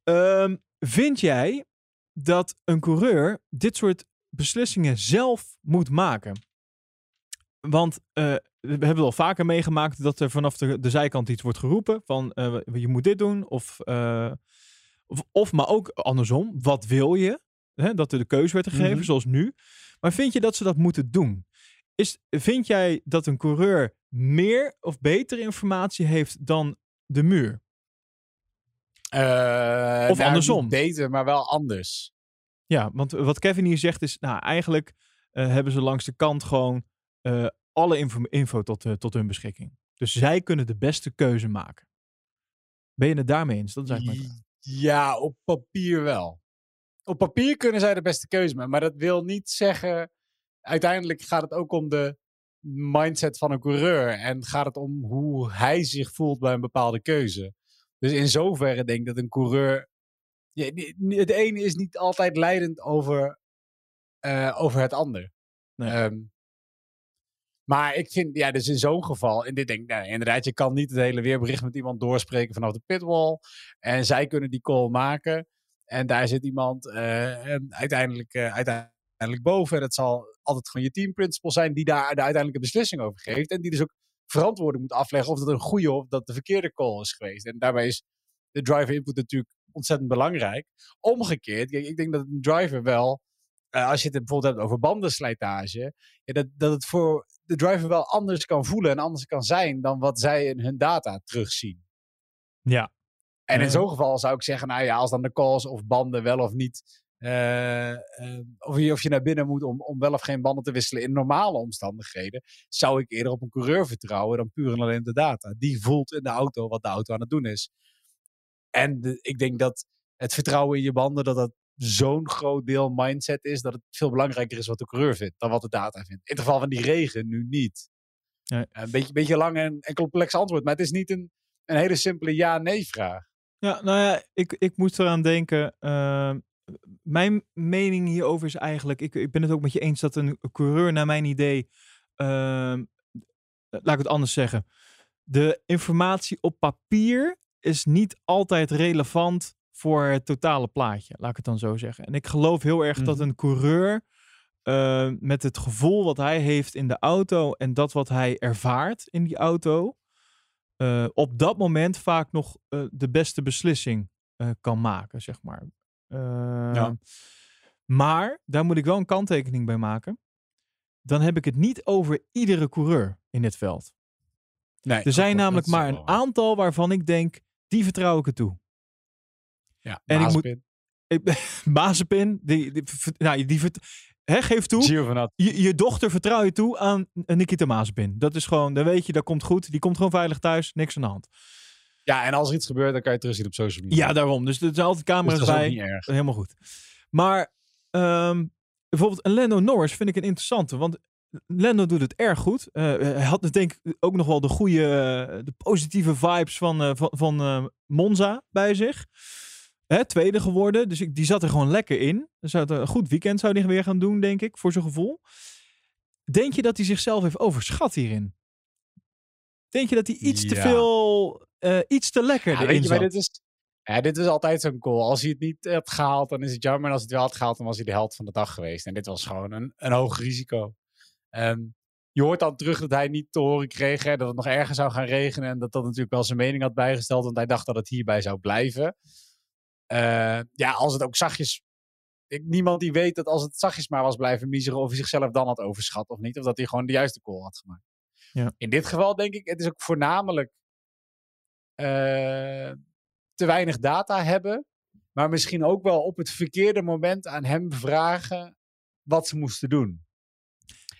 Ehm, vind jij dat een coureur dit soort beslissingen zelf moet maken? Want eh, we hebben het al vaker meegemaakt dat er vanaf de, de zijkant iets wordt geroepen van eh, je moet dit doen of, eh, of, of maar ook andersom, wat wil je? Hè, dat er de keuze werd gegeven, Mhm. zoals nu. Maar vind je dat ze dat moeten doen? Is, vind jij dat een coureur meer of betere informatie heeft dan de muur? Eh, Of nou, andersom. beter, maar wel anders. Ja, want wat Kevin hier zegt is, nou eigenlijk eh, hebben ze langs de kant gewoon eh, alle info, info tot, eh, tot hun beschikking. Dus zij kunnen de beste keuze maken. Ben je het daarmee eens? Dat is eigenlijk mijn vraag. Ja, op papier wel. Op papier kunnen zij de beste keuze maken, maar dat wil niet zeggen. Uiteindelijk gaat het ook om de mindset van een coureur en gaat het om hoe hij zich voelt bij een bepaalde keuze. Dus in zoverre denk ik dat een coureur. Ja, het ene is niet altijd leidend over, eh, over het ander. Nee. Ehm, maar ik vind, ja, dus in zo'n geval, en dit denk ik, nou, inderdaad, je kan niet het hele weerbericht met iemand doorspreken vanaf de pitwall. En zij kunnen die call maken. En daar zit iemand en uiteindelijk, eh, uiteindelijk boven. En het zal altijd gewoon je team principal zijn die daar de uiteindelijke beslissing over geeft. En die dus ook verantwoording moet afleggen of dat een goede of dat de verkeerde call is geweest. En daarbij is de driver input natuurlijk ontzettend belangrijk. Omgekeerd, kijk, ik denk dat een driver wel, eh, als je het bijvoorbeeld hebt over bandenslijtage, ja, dat, dat het voor de driver wel anders kan voelen en anders kan zijn dan wat zij in hun data terugzien. Ja. En in zo'n geval zou ik zeggen, nou ja, als dan de calls of banden wel of niet, eh, eh, of, je, of je naar binnen moet om, om wel of geen banden te wisselen in normale omstandigheden, zou ik eerder op een coureur vertrouwen dan puur en alleen de data. Die voelt in de auto wat de auto aan het doen is. En de- ik denk dat het vertrouwen in je banden, dat dat zo'n groot deel mindset is, dat het veel belangrijker is wat de coureur vindt dan wat de data vindt. In het geval van die regen nu niet. Nee. Een beetje, beetje lang en, en complex antwoord, maar het is niet een, een hele simpele ja-nee vraag. Ja, nou ja, ik, ik moest eraan denken. ehm, mijn mening hierover is eigenlijk, ik, ik ben het ook met je eens dat een coureur naar mijn idee, ehm, laat ik het anders zeggen, de informatie op papier is niet altijd relevant voor het totale plaatje, laat ik het dan zo zeggen. En ik geloof heel erg dat Mhm. een coureur eh, met het gevoel wat hij heeft in de auto en dat wat hij ervaart in die auto, eh, op dat moment vaak nog eh, de beste beslissing eh, kan maken, zeg maar. Eh, Maar daar moet ik wel een kanttekening bij maken. Dan heb ik het niet over iedere coureur in dit veld. Nee, Er zijn namelijk maar een aantal waarvan ik denk, die vertrouw ik het toe. Ja, en ik moet- Mazepin, Ik- Mazepin, die, die, nou, die vert- hè, geef toe, je, je dochter vertrouw je toe aan Nikita Mazepin. Dat is gewoon, dan weet je, dat komt goed. Die komt gewoon veilig thuis, niks aan de hand. Ja, en als er iets gebeurt, dan kan je het terugzien op social media. Ja, daarom. Dus er zijn altijd dus camera's dat is ook bij. niet erg. Helemaal goed. Maar ehm, bijvoorbeeld een Lando Norris vind ik een interessante. Want Lando doet het erg goed. Eh, hij had dus denk ik ook nog wel de goede, de positieve vibes van, eh, van, van eh, Monza bij zich. Hè, tweede geworden. Dus ik, die zat er gewoon lekker in. Dus zou een goed weekend zou hij weer gaan doen, denk ik, voor zijn gevoel. Denk je dat hij zichzelf heeft overschat hierin? Denk je dat hij iets te veel, eh, iets te lekker Ja, erin weet je, maar zat? dit is, ja, dit is altijd zo'n goal. Als hij het niet had gehaald, dan is het jammer. En als hij het wel had gehaald, dan was hij de held van de dag geweest. En dit was gewoon een, een hoog risico. Ehm, je hoort dan terug dat hij niet te horen kreeg hè, dat het nog erger zou gaan regenen. En dat dat natuurlijk wel zijn mening had bijgesteld, want hij dacht dat het hierbij zou blijven. Eh, ja, als het ook zachtjes. Ik, niemand die weet dat als het zachtjes maar was blijven miseren, of hij zichzelf dan had overschat of niet. Of dat hij gewoon de juiste call had gemaakt. Ja. In dit geval denk ik, het is ook voornamelijk te weinig data hebben. Maar misschien ook wel op het verkeerde moment aan hem vragen wat ze moesten doen.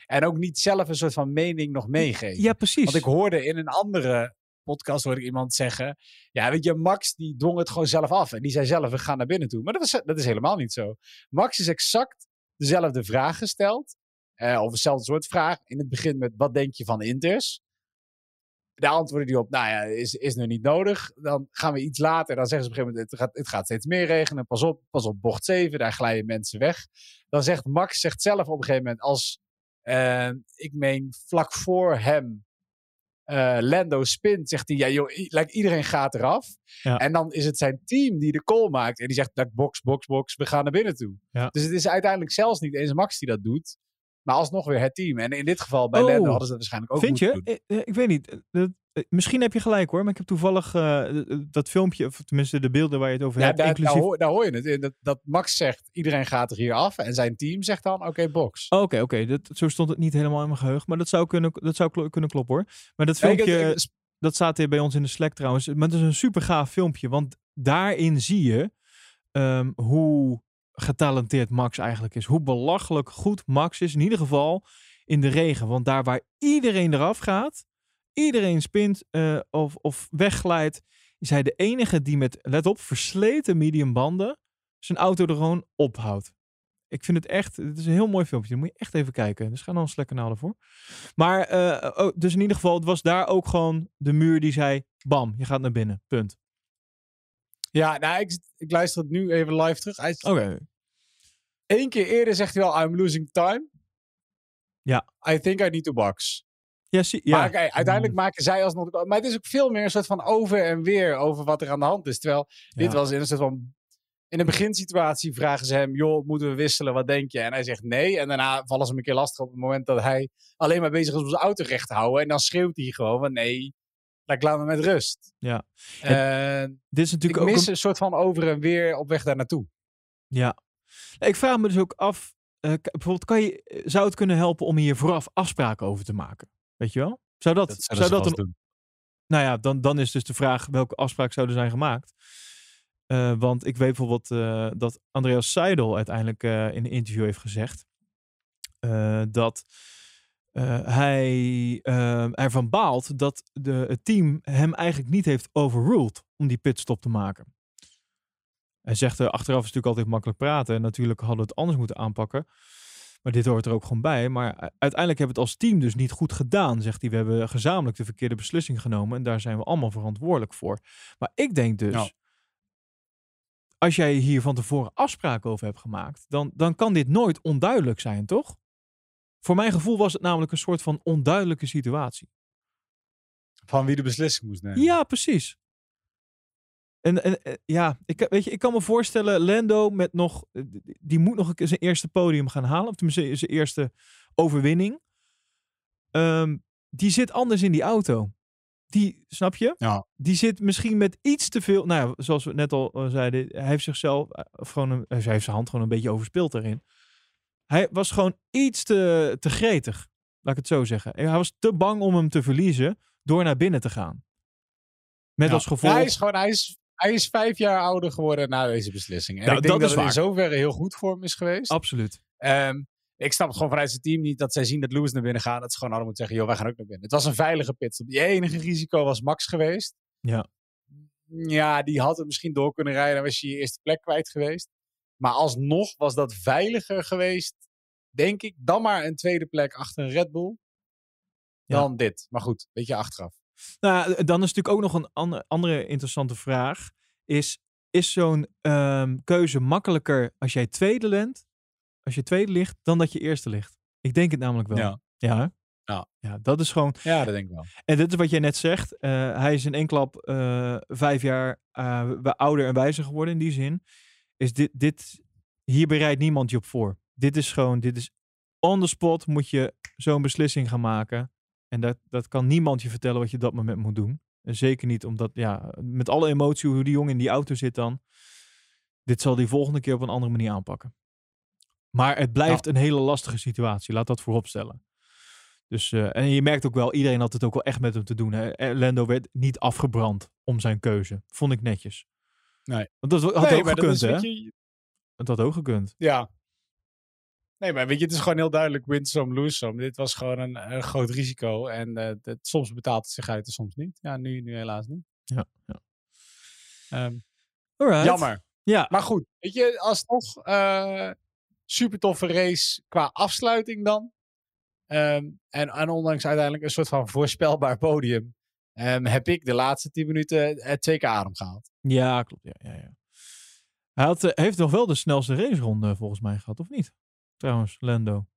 En ook niet zelf een soort van mening nog meegeven. Ja, precies. Want ik hoorde in een andere podcast hoorde ik iemand zeggen... Ja, weet je, Max die dwong het gewoon zelf af. En die zei zelf, we gaan naar binnen toe. Maar dat is, dat is helemaal niet zo. Max is exact dezelfde vraag gesteld. eh, of hetzelfde soort vraag. In het begin met, wat denk je van Inters? Daar antwoordde hij op, nou ja, is, is nu niet nodig. Dan gaan we iets later, dan zeggen ze op een gegeven moment, het gaat, het gaat steeds meer regenen. Pas op, pas op bocht 7, daar glijden mensen weg. Dan zegt Max, zegt zelf op een gegeven moment, als eh, ik meen vlak voor hem eh, Lando spint, zegt hij, ja joh, like, iedereen gaat eraf. Ja. En dan is het zijn team die de call maakt. En die zegt, like, box, box, box, we gaan naar binnen toe. Ja. Dus het is uiteindelijk zelfs niet eens Max die dat doet. Maar alsnog weer het team. En in dit geval bij Oh, Lando hadden ze dat waarschijnlijk ook Vind je? moeten doen. Eh, eh, Ik weet niet. Eh, dat- misschien heb je gelijk hoor. Maar ik heb toevallig dat filmpje, of tenminste de beelden waar je het over Ja, hebt, daar, daar, inclusief... hoor, daar hoor je het. Dat, dat Max zegt, iedereen gaat er hier af. En zijn team zegt dan, oké, box. Oh, Oké, oké. dat Zo stond het niet helemaal in mijn geheugen. Maar dat zou kunnen, dat zou kunnen kloppen hoor. Maar dat Ja, ik- filmpje, ik- dat staat hier bij ons in de Slack trouwens. Maar het is een super gaaf filmpje. Want daarin zie je ehm, hoe getalenteerd Max eigenlijk is. Hoe belachelijk goed Max is. In ieder geval in de regen. Want daar waar iedereen eraf gaat, iedereen spint eh, of, of wegglijdt, is hij de enige die met, let op, versleten medium banden zijn auto er gewoon ophoudt. Ik vind het echt, het is een heel mooi filmpje. Dan moet je echt even kijken. Dus ga dan een Slack kanaal ervoor. Maar, eh, oh, dus in ieder geval, het was daar ook gewoon de muur die zei, bam, je gaat naar binnen. Punt. Ja, nou, ik, ik luister het nu even live terug. Hij, Oké. Eén keer eerder zegt hij wel, I'm losing time. Ja. I think I need to box. Ja, zie, ja. Maar uiteindelijk maken zij alsnog... Maar het is ook veel meer een soort van over en weer over wat er aan de hand is. Terwijl dit was in een soort van... In een beginsituatie vragen ze hem, joh, moeten we wisselen, wat denk je? En hij zegt nee. En daarna vallen ze hem een keer lastig op het moment dat hij alleen maar bezig is om zijn auto recht te houden. En dan schreeuwt hij gewoon van nee, laat, laat me met rust. Ja. Eh, Dit is ik natuurlijk ook mis een- een soort van over en weer op weg daar naartoe. Ja. Ik vraag me dus ook af, eh, bijvoorbeeld, kan je, eh, zou het kunnen helpen om hier vooraf afspraken over te maken? Weet je wel? Zou dat, zou dat een, doen. nou ja, dan, dan is dus de vraag welke afspraken zouden zijn gemaakt. Eh, want ik weet bijvoorbeeld eh, dat Andreas Seidel uiteindelijk eh, in een interview heeft gezegd eh, dat hij eh, ervan baalt dat de, het team hem eigenlijk niet heeft overruled om die pitstop te maken. Hij zegt eh, achteraf is natuurlijk altijd makkelijk praten en natuurlijk hadden we het anders moeten aanpakken. Maar dit hoort er ook gewoon bij. Maar uiteindelijk hebben we het als team dus niet goed gedaan, zegt hij. We hebben gezamenlijk de verkeerde beslissing genomen en daar zijn we allemaal verantwoordelijk voor. Maar ik denk dus, als jij hier van tevoren afspraken over hebt gemaakt, dan, dan kan dit nooit onduidelijk zijn, toch? Voor mijn gevoel was het namelijk een soort van onduidelijke situatie. Van wie de beslissing moest nemen. Ja, precies. En, en eh, ja, ik, weet je, ik kan me voorstellen, Lando met nog, eh, die moet nog zijn eerste podium gaan halen, of tenminste zijn eerste overwinning. Ehm, die zit anders in die auto. Die, snap je? Ja. Die zit misschien met iets te veel, nou ja, zoals we net al eh, zeiden, hij heeft zichzelf, eh, gewoon een, hij heeft zijn hand gewoon een beetje overspeeld daarin. Hij was gewoon iets te, te gretig, laat ik het zo zeggen. Hij was te bang om hem te verliezen door naar binnen te gaan. Met Ja. als gevolg... Hij is gewoon, hij is, hij is vijf jaar ouder geworden na deze beslissing. En Nou, ik denk dat dat, is het in zoverre heel goed voor hem is geweest. Absoluut. Ehm, ik snap het gewoon vanuit zijn team niet dat zij zien dat Lewis naar binnen gaat. Dat ze gewoon hadden moeten zeggen, joh, wij gaan ook naar binnen. Het was een veilige pitstop. Die enige risico was Max geweest. Ja. Ja, die had het misschien door kunnen rijden. Dan was je je eerste plek kwijt geweest. Maar alsnog was dat veiliger geweest, denk ik, dan maar een tweede plek achter een Red Bull. Ja. Dan dit. Maar goed, weet je, achteraf. Nou, ja, dan is natuurlijk ook nog een ander- andere interessante vraag. Is, is zo'n ehm, keuze makkelijker als jij tweede bent, als je tweede ligt, dan dat je eerste ligt? Ik denk het namelijk wel. Ja. Ja? Ja. ja, dat is gewoon... Ja, dat denk ik wel. En dit is wat jij net zegt. eh, hij is in één klap eh, vijf jaar eh, ouder en wijzer geworden in die zin. Is dit, dit, hier bereidt niemand je op voor. Dit is gewoon, dit is on the spot moet je zo'n beslissing gaan maken. En dat, dat kan niemand je vertellen wat je op dat moment moet doen. En zeker niet omdat, ja, met alle emotie hoe die jongen in die auto zit dan. Dit zal die volgende keer op een andere manier aanpakken. Maar het blijft een hele lastige situatie. Laat dat voorop stellen. Dus, eh, en je merkt ook wel, iedereen had het ook wel echt met hem te doen. Hè. Lando werd niet afgebrand om zijn keuze. Vond ik netjes. Nee. Want dat had Nee, ook dat gekund, is, hè? je, Dat had ook gekund. Ja. Nee, maar weet je, het is gewoon heel duidelijk win some, lose some. Dit was gewoon een, een groot risico. En eh, dat, soms betaalt het zich uit en soms niet. Ja, nu, nu helaas niet. Ja, ja. Ehm, Alright. jammer. Ja, Maar goed, weet je, alsnog eh super toffe race qua afsluiting dan. Ehm, en, en ondanks uiteindelijk een soort van voorspelbaar podium, ehm, heb ik de laatste 10 minuten eh, twee keer adem gehaald. ja klopt. Ja, ja, ja. Hij had, eh, heeft nog wel de snelste raceronde volgens mij gehad, of niet? Trouwens, Lando.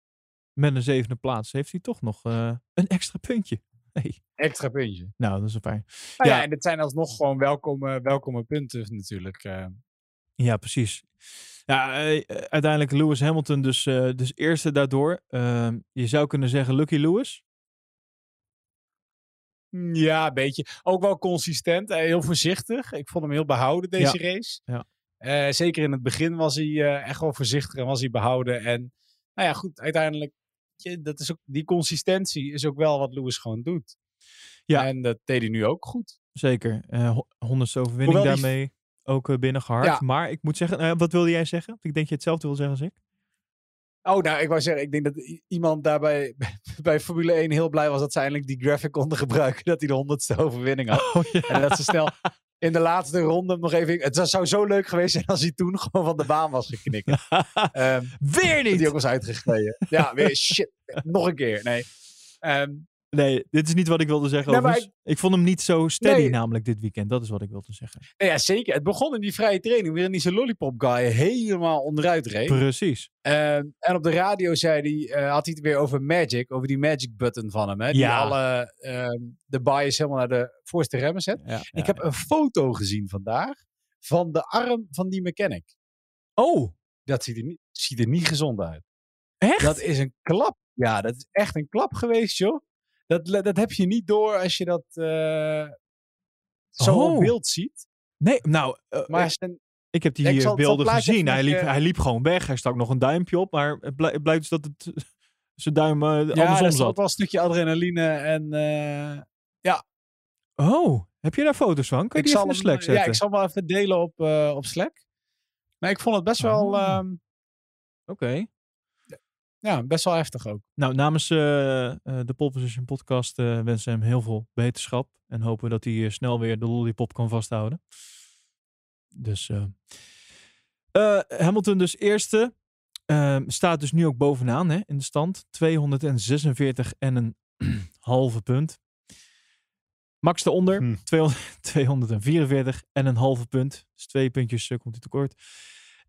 Met een zevende plaats heeft hij toch nog eh, een extra puntje. Hey. Extra puntje. Nou, dat is fijn. Nou ja, Ja. en dit zijn alsnog gewoon welkome, welkome punten natuurlijk. eh. Ja, precies. Ja, eh, eh, uiteindelijk Lewis Hamilton dus, eh, dus eerste daardoor. Ehm, je zou kunnen zeggen Lucky Lewis. Ja, een beetje. Ook wel consistent. eh, heel voorzichtig. Ik vond hem heel behouden deze race. Ja. Eh, zeker in het begin was hij eh, echt wel voorzichtig en was hij behouden. En nou ja, goed, uiteindelijk, je, dat is ook, die consistentie is ook wel wat Lewis gewoon doet. Ja. En dat deed hij nu ook goed. Zeker. Ho- honderdste overwinning die- daarmee ook eh, binnengehaald. Ja. Maar ik moet zeggen, wat wilde jij zeggen? Want Ik denk je hetzelfde wil zeggen als ik. Oh, nou, ik wou zeggen, ik denk dat iemand daarbij bij Formule 1 heel blij was dat ze eindelijk die graphic konden gebruiken. Dat hij de honderdste overwinning had. Oh, ja. En dat ze snel in de laatste ronde nog even... Het zou zo leuk geweest zijn als hij toen gewoon van de baan was geknikt. Ehm, Weer dat hij niet! ook was uitgegleden. Ja, weer shit. Nog een keer. Nee. Ehm, Nee, dit is niet wat ik wilde zeggen. Nee, ik... vond hem niet zo steady Nee. namelijk dit weekend. Dat is wat ik wilde zeggen. nou ja, zeker. Het begon in die vrije training. Weer die zijn lollipop guy helemaal onderuit reed. Precies. Ehm, en op de radio zei hij, eh, had hij het weer over Magic. Over die Magic button van hem. Hè, die Ja. alle ehm, de bias helemaal naar de voorste remmen zet. Ja, ik heb een foto gezien vandaag van de arm van die mechanic. Oh, Dat ziet er niet, ziet er niet gezond uit. echt? Dat is een klap. Ja, dat is echt een klap geweest, joh. Dat, dat heb je niet door als je dat eh, zo Oh. op beeld ziet. Nee, nou, eh, Maar zijn, ik heb die ik eh, zal- beelden gezien. Hij liep, hij liep gewoon weg. Hij stak nog een duimpje op. Maar het, blij- het blijkt dus dat het zijn duim eh, ja, andersom er zat zat. wel een stukje adrenaline. En eh, Oh, heb je daar foto's van? Kun je ik die zal even in de hem, Slack zetten? Ja, ik zal wel even delen op, eh, op Slack. Maar ik vond het best wel, Oh. ehm, Oké. Ja, best wel heftig ook. Nou, namens eh, eh, de Pole Position podcast eh, wensen we hem heel veel beterschap. En hopen dat hij snel weer de lollipop kan vasthouden. Dus Hamilton dus eerste. Ehm, staat dus nu ook bovenaan hè, in de stand. 246 en een halve punt. Max eronder. Hm. 200 244 en een halve punt. Dus twee puntjes komt hij tekort.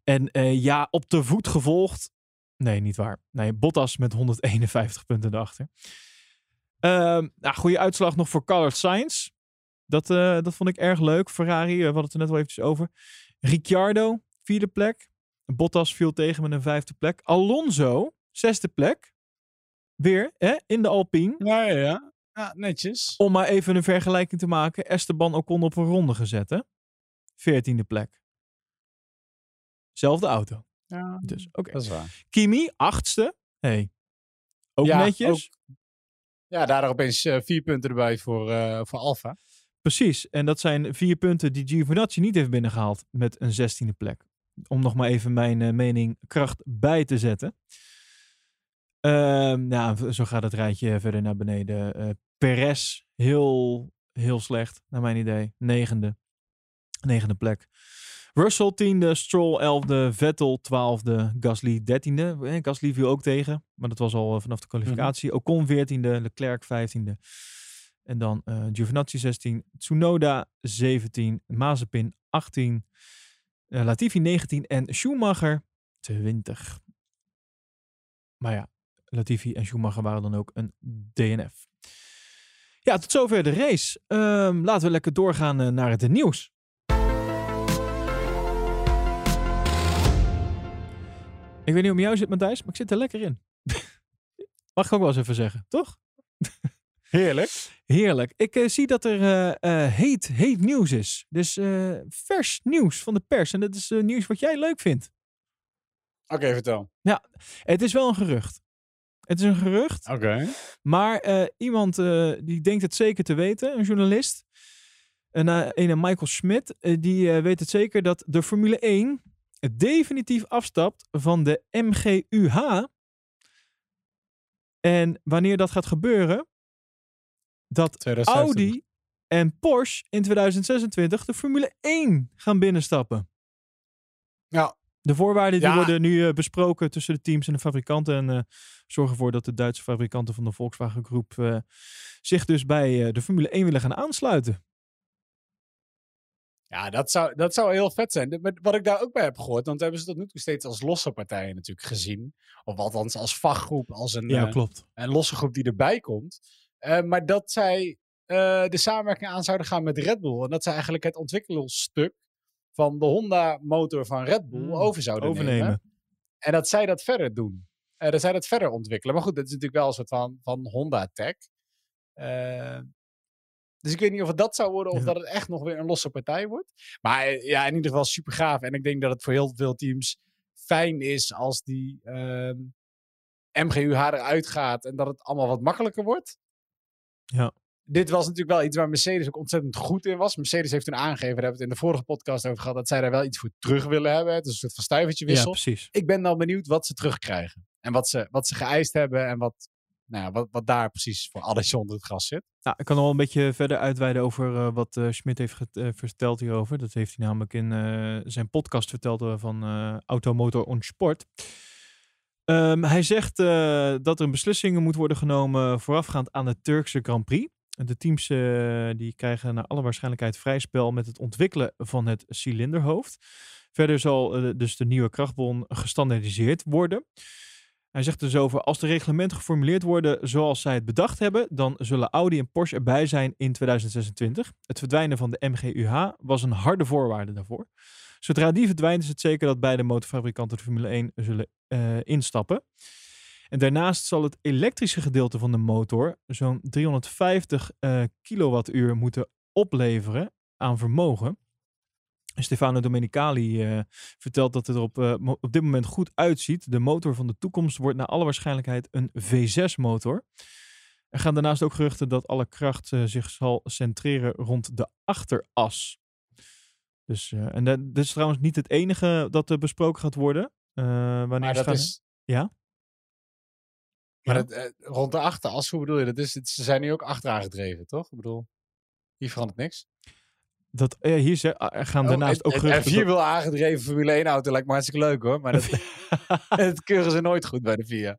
En ja, op de voet gevolgd. Nee, niet waar. Nee, Bottas met 151 punten erachter. Nou, goede uitslag nog voor Carlos Sainz. Dat, eh, dat vond ik erg leuk. Ferrari, eh, we hadden het er net wel eventjes over. Ricciardo, vierde plek. Bottas viel tegen met een vijfde plek. Alonso, zesde plek. Weer hè, in de Alpine. Ja, ja, ja. Ja, netjes. Om maar even een vergelijking te maken. Esteban Ocon op een ronde gezet, hè? Veertiende plek. Zelfde auto. Ja, Dus, oké. dat is waar. Kimi, achtste. Hey. Ook Ja, netjes. Ja, daar opeens eh, vier punten erbij voor, eh voor Alfa. Precies. En dat zijn vier punten die Giovinazzi niet heeft binnengehaald met een zestiende plek. Om nog maar even mijn eh, mening kracht bij te zetten. Ehm ja, v- zo gaat het rijtje verder naar beneden. Eh Perez, heel, heel slecht, naar mijn idee. Negende. Negende plek. Russell tiende, Stroll elfde, Vettel twaalfde, Gasly dertiende. Eh, Gasly viel ook tegen, maar dat was al eh, vanaf de kwalificatie. Ocon veertiende, Leclerc vijftiende. En dan eh Giovinazzi 16, Tsunoda 17, Mazepin 18, eh, Latifi 19 en Schumacher 20. Maar ja, Latifi en Schumacher waren dan ook een DNF. Ja, tot zover de race. Ehm, laten we lekker doorgaan naar het nieuws. Ik weet niet hoe het jou zit, Matthijs, maar ik zit er lekker in. Mag ik ook wel eens even zeggen, toch? Heerlijk. Heerlijk. Ik eh, zie dat er eh, eh, heet, heet nieuws is. Dus vers nieuws van de pers. En dat is nieuws wat jij leuk vindt. Oké, vertel. Het is wel een gerucht. Het is een gerucht, Oké. maar iemand die denkt het zeker te weten, een journalist, een, een Michael eh, die weet het zeker dat de Formule 1 definitief afstapt van de MGUH. En wanneer dat gaat gebeuren, dat 2025. Audi en Porsche in 2026 de Formule 1 gaan binnenstappen. Ja. De voorwaarden die Ja. worden nu eh, besproken tussen de teams en de fabrikanten. En eh, zorgen ervoor dat de Duitse fabrikanten van de Volkswagen Groep eh, zich dus bij de Formule 1 willen gaan aansluiten. Ja, dat zou, dat zou heel vet zijn. Wat ik daar ook bij heb gehoord, want hebben ze tot nu toe steeds als losse partijen natuurlijk gezien. Of althans als vakgroep, als een, eh, klopt. een losse groep die erbij komt. Eh, maar dat zij eh, de samenwerking aan zouden gaan met Red Bull. En dat zij eigenlijk het ontwikkelingsstuk van de Honda-motor van Red Bull Hmm, over zouden nemen. Overnemen. En dat zij dat verder doen. Dat zij dat verder ontwikkelen. Maar goed, dat is natuurlijk wel een soort van, van Honda-tech. Dus ik weet niet of het dat zou worden of Ja. dat het echt nog weer een losse partij wordt. Maar eh, ja, in ieder geval super gaaf. En ik denk dat het voor heel veel teams fijn is als die ehm MGUH eruit gaat en dat het allemaal wat makkelijker wordt. Ja. Dit was natuurlijk wel iets waar Mercedes ook ontzettend goed in was. Mercedes heeft toen aangegeven, daar hebben we het in de vorige podcast over gehad, dat zij daar wel iets voor terug willen hebben. Het is een soort van stuivertje Ja, wissel precies. ik ben dan benieuwd wat ze terugkrijgen. En wat ze, wat ze geëist hebben en wat, nou wat, wat daar precies voor alles onder het gras zit. Nou, ik kan nog een beetje verder uitweiden over eh, wat eh Schmidt heeft eh, verteld hierover. Dat heeft hij namelijk in zijn podcast verteld van Automotor on Sport. Ehm, hij zegt dat er beslissingen moet worden genomen voorafgaand aan de Turkse Grand Prix. De teams die krijgen naar alle waarschijnlijkheid vrij spel met het ontwikkelen van het cilinderhoofd. Verder zal dus de nieuwe krachtbron gestandaardiseerd worden. Hij zegt dus over, als de reglementen geformuleerd worden zoals zij het bedacht hebben, dan zullen Audi en Porsche erbij zijn in 2026. Het verdwijnen van de MGUH was een harde voorwaarde daarvoor. Zodra die verdwijnt is het zeker dat beide motorfabrikanten de Formule 1 zullen eh, instappen. En daarnaast zal het elektrische gedeelte van de motor zo'n 350 eh, kilowattuur moeten opleveren aan vermogen. Stefano Domenicali eh, vertelt dat het er op, eh, op dit moment goed uitziet. De motor van de toekomst wordt naar alle waarschijnlijkheid een V6-motor. Er gaan daarnaast ook geruchten dat alle kracht eh, zich zal centreren rond de achteras. Dus, en dat, dit is trouwens niet het enige dat er besproken gaat worden. Wanneer Maar dat gaan- is... Ja? Maar Ja? dat, rond de achteras, hoe bedoel je? Dat is, het- ze zijn nu ook achteraan gedreven, toch? Ik bedoel, hier verandert niks. Dat, eh, hier ze, er gaan Oh, daarnaast ook en- geruchten. En vier wil aangedreven Formule 1 auto lijkt me hartstikke leuk hoor. Maar dat, dat keuren ze nooit goed bij de VIA.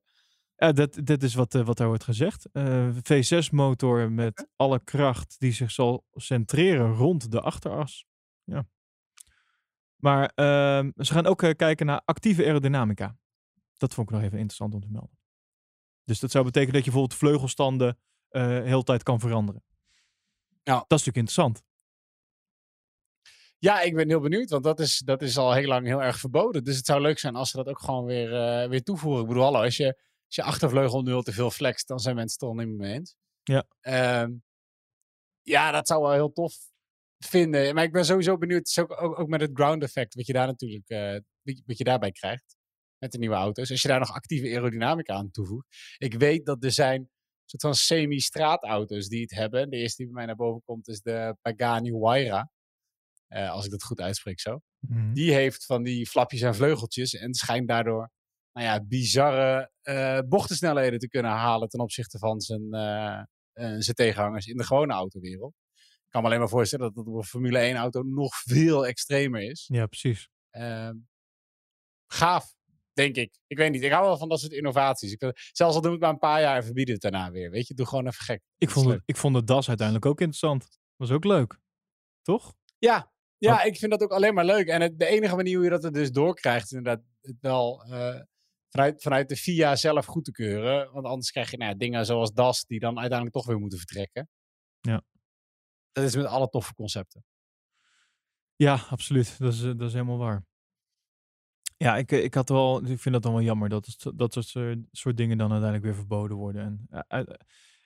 Ja, dat, dat is wat, eh, wat daar wordt gezegd. Eh, V6-motor met alle kracht die zich zal centreren rond de achteras. Ja. Maar ehm, ze gaan ook kijken naar actieve aerodynamica. Dat vond ik nog even interessant om te melden. Dus dat zou betekenen dat je bijvoorbeeld vleugelstanden heel de tijd kan veranderen. Ja. Dat is natuurlijk interessant. Ja, ik ben heel benieuwd, want dat is, dat is al heel lang heel erg verboden. Dus het zou leuk zijn als ze dat ook gewoon weer, eh, weer toevoegen. Ik bedoel, hallo, als je, als je achtervleugel nu al te veel flext, dan zijn mensen het er al niet meer mee eens. Ja. Ehm, ja, dat zou wel heel tof vinden. Maar ik ben sowieso benieuwd, ook, ook, ook met het ground effect, wat je daar natuurlijk, eh, wat, je, wat je daarbij krijgt met de nieuwe auto's. Als je daar nog actieve aerodynamica aan toevoegt. Ik weet dat er zijn soort van semi-straatauto's die het hebben. De eerste die bij mij naar boven komt is de Pagani Huayra. Eh, als ik dat goed uitspreek zo. Mhm. Die heeft van die flapjes en vleugeltjes en schijnt daardoor nou ja, bizarre eh bochtensnelheden te kunnen halen ten opzichte van zijn, eh, zijn tegenhangers in de gewone autowereld. Ik kan me alleen maar voorstellen dat dat op een Formule 1 auto nog veel extremer is. Ja, precies. Ehm, gaaf, denk ik. Ik weet niet. Ik hou wel van dat soort innovaties. Ik, zelfs al we het maar een paar jaar en verbieden het daarna weer. Weet je, doe gewoon even gek. Ik vond, het, ik vond de das uiteindelijk ook interessant. Was ook leuk. Toch? Ja, ja ik vind dat ook alleen maar leuk. En het, de enige manier hoe je dat er dus doorkrijgt, is inderdaad het wel eh, vanuit, vanuit de FIA zelf goed te keuren. Want anders krijg je nou ja, dingen zoals DAS die dan uiteindelijk toch weer moeten vertrekken. Ja. Dat is met alle toffe concepten. Ja, absoluut. Dat is, eh, dat is helemaal waar. Ja, ik, eh, ik, had wel, ik vind dat dan wel jammer dat dat soort, soort dingen dan uiteindelijk weer verboden worden. En,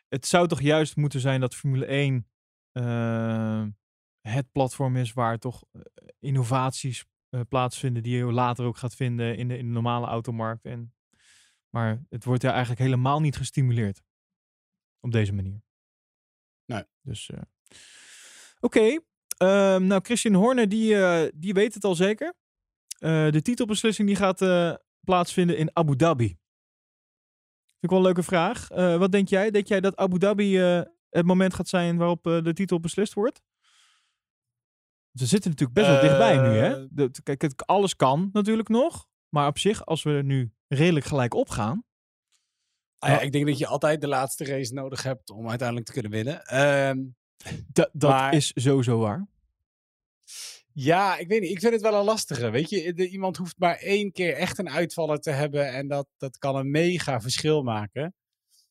het zou toch juist moeten zijn dat Formule 1 eh, het platform is waar toch eh, innovaties eh, plaatsvinden die je later ook gaat vinden in de, in de normale automarkt. En, maar het wordt ja eigenlijk helemaal niet gestimuleerd op deze manier. Nee. Dus, eh, oké. Ehm, nou, Christian Horner, die, die weet het al zeker. De titelbeslissing die gaat plaatsvinden in Abu Dhabi. Vind ik wel een leuke vraag. Wat denk jij? Denk jij dat Abu Dhabi het moment gaat zijn waarop de titel beslist wordt? Ze zitten natuurlijk best wel dichtbij nu, hè? Eh, De- kijk, het, alles kan natuurlijk nog. Maar op zich, als we nu redelijk gelijk opgaan. Ah ja, ik denk dat je altijd de laatste race nodig hebt om uiteindelijk te kunnen winnen. Ehm, da- dat Maar- is sowieso waar. ja, ik weet niet. Ik vind het wel een lastige. Weet je, de- iemand hoeft maar één keer echt een uitvaller te hebben. En dat, dat kan een mega verschil maken.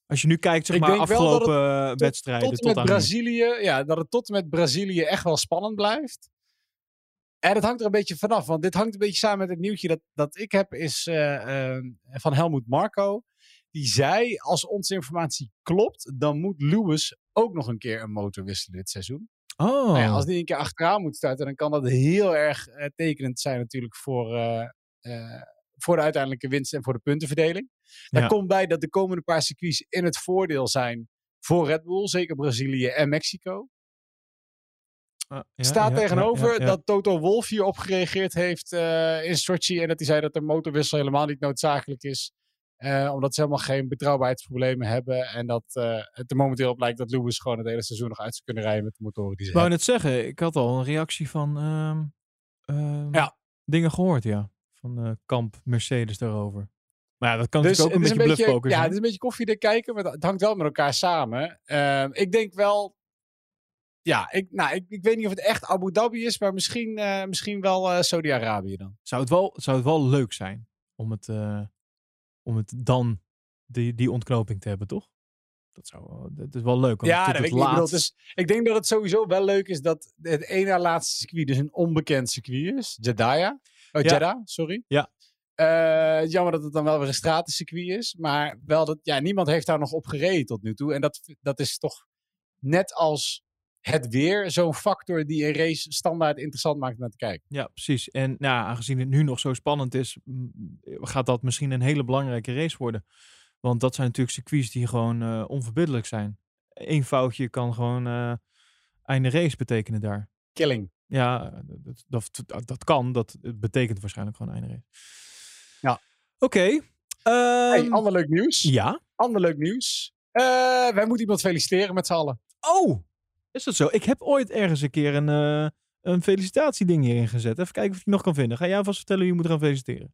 Als je nu kijkt, zeg Ik maar, afgelopen eh, wedstrijden tot met. Brazilië, ja, dat het tot en met Brazilië echt wel spannend blijft. En het hangt er een beetje vanaf, want dit hangt een beetje samen met het nieuwtje dat, dat ik heb, is eh, ehm, van Helmoet Marco. Die zei, als onze informatie klopt, dan moet Lewis ook nog een keer een motor wisselen dit seizoen. Oh, Nou ja, als die een keer achteraan moet starten, dan kan dat heel erg eh, tekenend zijn natuurlijk voor, eh, voor de uiteindelijke winst en voor de puntenverdeling. Daar Ja. komt bij dat de komende paar circuits in het voordeel zijn voor Red Bull, zeker Brazilië en Mexico. Ja, Staat ja, tegenover ja, dat Toto Wolff hierop gereageerd heeft eh, in Sochi en dat hij zei dat de motorwissel helemaal niet noodzakelijk is. eh, omdat ze helemaal geen betrouwbaarheidsproblemen hebben. En dat eh, het er momenteel op lijkt dat Lewis gewoon het hele seizoen nog uit zou kunnen rijden met de motoren die ze Ik wou hebben. net zeggen, ik had al een reactie van ehm, ehm, Ja. dingen gehoord, ja. Van kamp Mercedes daarover. Maar ja, dat kan Dus natuurlijk ook een beetje bluffpoker ja, het is een beetje koffiedik kijken, maar het hangt wel met elkaar samen. Ehm, ik denk wel, ja, ik, nou, ik, ik weet niet of het echt Abu Dhabi is, maar misschien, eh, misschien wel eh, Saudi-Arabië dan. Zou, het wel, zou het wel leuk zijn om het, eh, om het dan die, die ontknoping te hebben, toch? Dat, zou, dat is wel leuk. ja, dat het ik niet. Ik bedoel, laatst- dus, ik denk dat het sowieso wel leuk is dat het ene na laatste circuit dus een onbekend circuit is. Jeddah. Oh, Ja. Jeddah, sorry. Ja. Jammer dat het dan wel weer een stratencircuit is. Maar wel dat, ja, niemand heeft daar nog op gereden tot nu toe. En dat, dat is toch net als het weer zo'n factor die een race standaard interessant maakt om naar te kijken. Ja, precies. En nou, aangezien het nu nog zo spannend is, m, gaat dat misschien een hele belangrijke race worden. Want dat zijn natuurlijk circuits die gewoon eh, onverbiddelijk zijn. Eén foutje kan gewoon eh einde race betekenen daar. Killing. Ja, dat, dat, dat, kan. Dat betekent waarschijnlijk gewoon einde race. Ja. Oké. Hey, ehm, ander leuk nieuws. ja. Ander leuk nieuws. Eh, wij moeten iemand feliciteren met z'n allen. Oh, is dat zo? Ik heb ooit ergens een keer een, eh een felicitatieding hierin gezet. Even kijken of ik die nog kan vinden. Ga jij alvast vertellen wie je moet gaan feliciteren?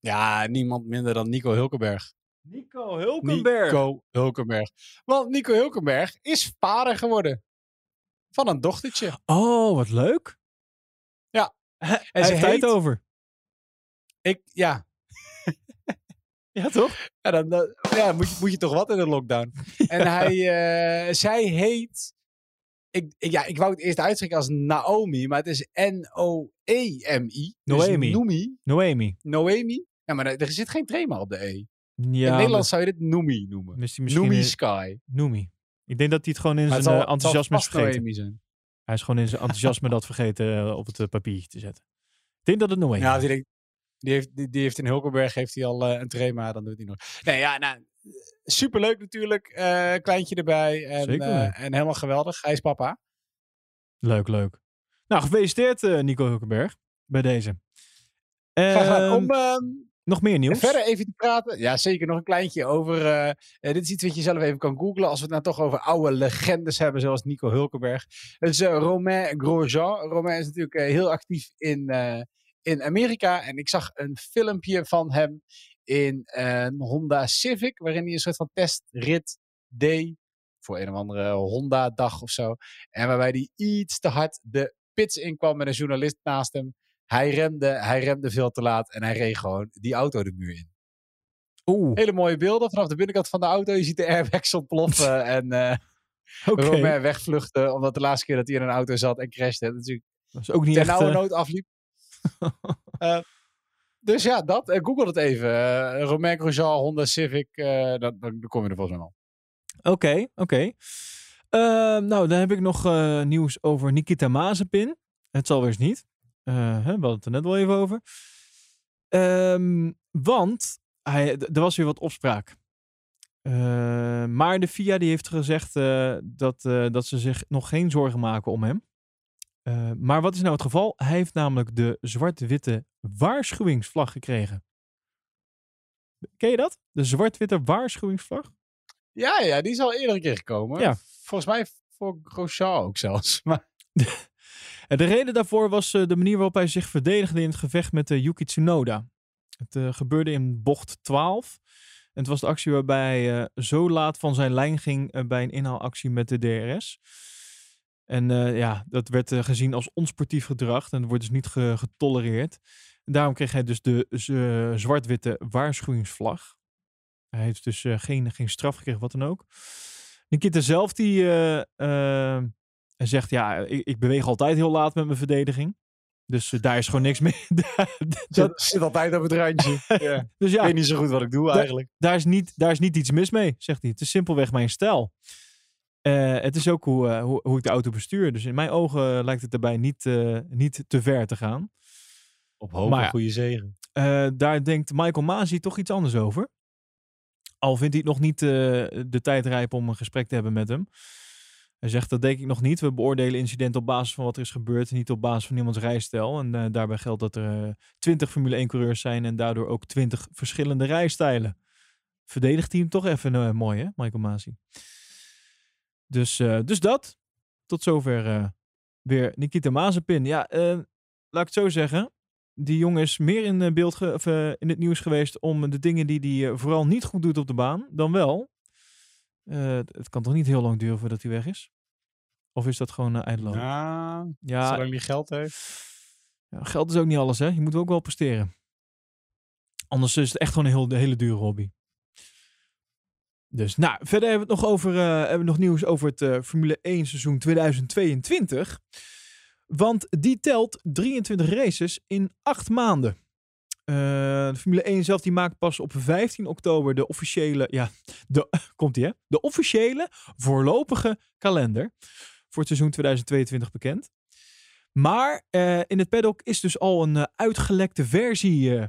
Ja, niemand minder dan Nico Hulkenberg. Nico Hulkenberg. Nico Hulkenberg. Want Nico Hulkenberg is vader geworden. Van een dochtertje. Oh, wat leuk. Ja. Hij En ze heeft tijd over. Ik, ja, Ja, toch? ja dan, dan- ja, moet, je, moet je toch wat in de lockdown. En hij, eh, zij heet... Ik, ik- ja, ik wou het eerst uitspreken als Naomi, maar het is N-O-E-M-I. Dus Noemi. Noemi. Noemi. Noemi. Ja, maar er, er zit geen trema op de E. Ja, in het Nederlands zou je dit Noemi noemen. mis- misschien Noemi Sky. Noemi. Ik denk dat hij het gewoon in zijn zal- eh, enthousiasme is vergeten. Noemi zijn. Hij is gewoon in zijn enthousiasme dat vergeten eh, op het eh, papiertje te zetten. Ik denk dat het Noemi Ja, is. Die heeft, die, die heeft in Hulkenberg heeft hij al eh, een trema, dan doet hij nog. Nee, ja, nou, superleuk natuurlijk. eh, kleintje erbij. En, Zeker eh, en helemaal geweldig. Hij is papa. Leuk, leuk. Nou, gefeliciteerd eh, Nico Hulkenberg bij deze. Graag gedaan. Ehm, Om ehm, nog meer nieuws? verder even te praten. Ja, zeker nog een kleintje over. eh, eh, dit is iets wat je zelf even kan googlen. Als we het nou toch over oude legendes hebben, zoals Nico Hulkenberg. Dat is eh, Romain Grosjean. Romain is natuurlijk eh, heel actief in, eh, in Amerika. En ik zag een filmpje van hem in eh, een Honda Civic. Waarin hij een soort van testrit deed. Voor een of andere Honda-dag of zo. En waarbij hij iets te hard de pits inkwam met een journalist naast hem. Hij remde, hij remde veel te laat en hij reed gewoon die auto de muur in. Oeh, Hele mooie beelden vanaf de binnenkant van de auto. Je ziet de airbags ontploffen en eh oké. Romain wegvluchten. Omdat de laatste keer dat hij in een auto zat en crashte. Dat natuurlijk Dat is ook niet ten nauwe eh, nood afliep. Eh, dus ja, dat. Eh, Google het even. Eh Romain Grosjean, Honda Civic. eh, dan, kom je er volgens mij al. Oké, oké. Ehm, nou, dan heb ik nog nieuws over Nikita Mazepin. Het zal weer eens niet. Hè, we hadden het er net wel even over. Ehm, want hij, er was weer wat opspraak. Maar de FIA die heeft gezegd dat, dat ze zich nog geen zorgen maken om hem. Eh, maar wat is nou het geval? Hij heeft namelijk de zwart-witte waarschuwingsvlag gekregen. Ken je dat? De zwart-witte waarschuwingsvlag? Ja, ja, die is al eerder een keer gekomen. Ja. Volgens mij voor Grosjean ook zelfs. Maar de reden daarvoor was eh, de manier waarop hij zich verdedigde in het gevecht met eh, Yuki Tsunoda. Het gebeurde in bocht 12. En het was de actie waarbij hij zo laat van zijn lijn ging bij een inhaalactie met de DRS. En eh, ja, dat werd eh, gezien als onsportief gedrag en dat wordt dus niet ge- getolereerd. En daarom kreeg hij dus de eh, zwart-witte waarschuwingsvlag. Hij heeft dus geen, geen straf gekregen, wat dan ook. Nikita zelf die zegt, ja, ik, ik beweeg altijd heel laat met mijn verdediging. Dus daar is gewoon niks mee. Dat- zit altijd op het randje. ja. dus Ik ja, weet niet zo goed wat ik doe eigenlijk. daar is, niet, daar is niet iets mis mee, zegt hij. Het is simpelweg mijn stijl. Eh, het is ook hoe, eh, hoe, hoe ik de auto bestuur. Dus in mijn ogen lijkt het daarbij niet, eh, niet te ver te gaan. Op hoop Maar goede zegen. Daar denkt Michael Masi toch iets anders over. Al vindt hij het nog niet de tijd rijp om een gesprek te hebben met hem. Hij zegt, dat denk ik nog niet. We beoordelen incidenten op basis van wat er is gebeurd. Niet op basis van iemands rijstijl. En daarbij geldt dat er twintig Formule 1 coureurs zijn. En daardoor ook twintig verschillende rijstijlen. Verdedigt hij hem toch even mooi, hè, Michael Masi. Dus, eh, dus dat. Tot zover eh, weer Nikita Mazepin. Ja, eh, laat ik het zo zeggen die jongen is meer in, eh, beeld of, in het nieuws geweest om de dingen die hij vooral niet goed doet op de baan, dan wel. Het- kan toch niet heel lang duren voordat hij weg is? Of is dat gewoon uh, eindelijk? Ja, Ja, zolang die geld heeft. ja, geld is ook niet alles, hè? Je moet ook wel presteren. Anders is het echt gewoon een heel, hele dure hobby. Dus, nou, verder hebben we het nog over, eh, hebben we nog nieuws over het eh, Formule 1 seizoen 2022. Want die telt 23 races in 8 maanden. Eh, de Formule 1 zelf die maakt pas op 15 oktober de officiële, ja, de, komt hè? De officiële voorlopige kalender voor het seizoen 2022 bekend. Maar in het paddock is dus al een uitgelekte versie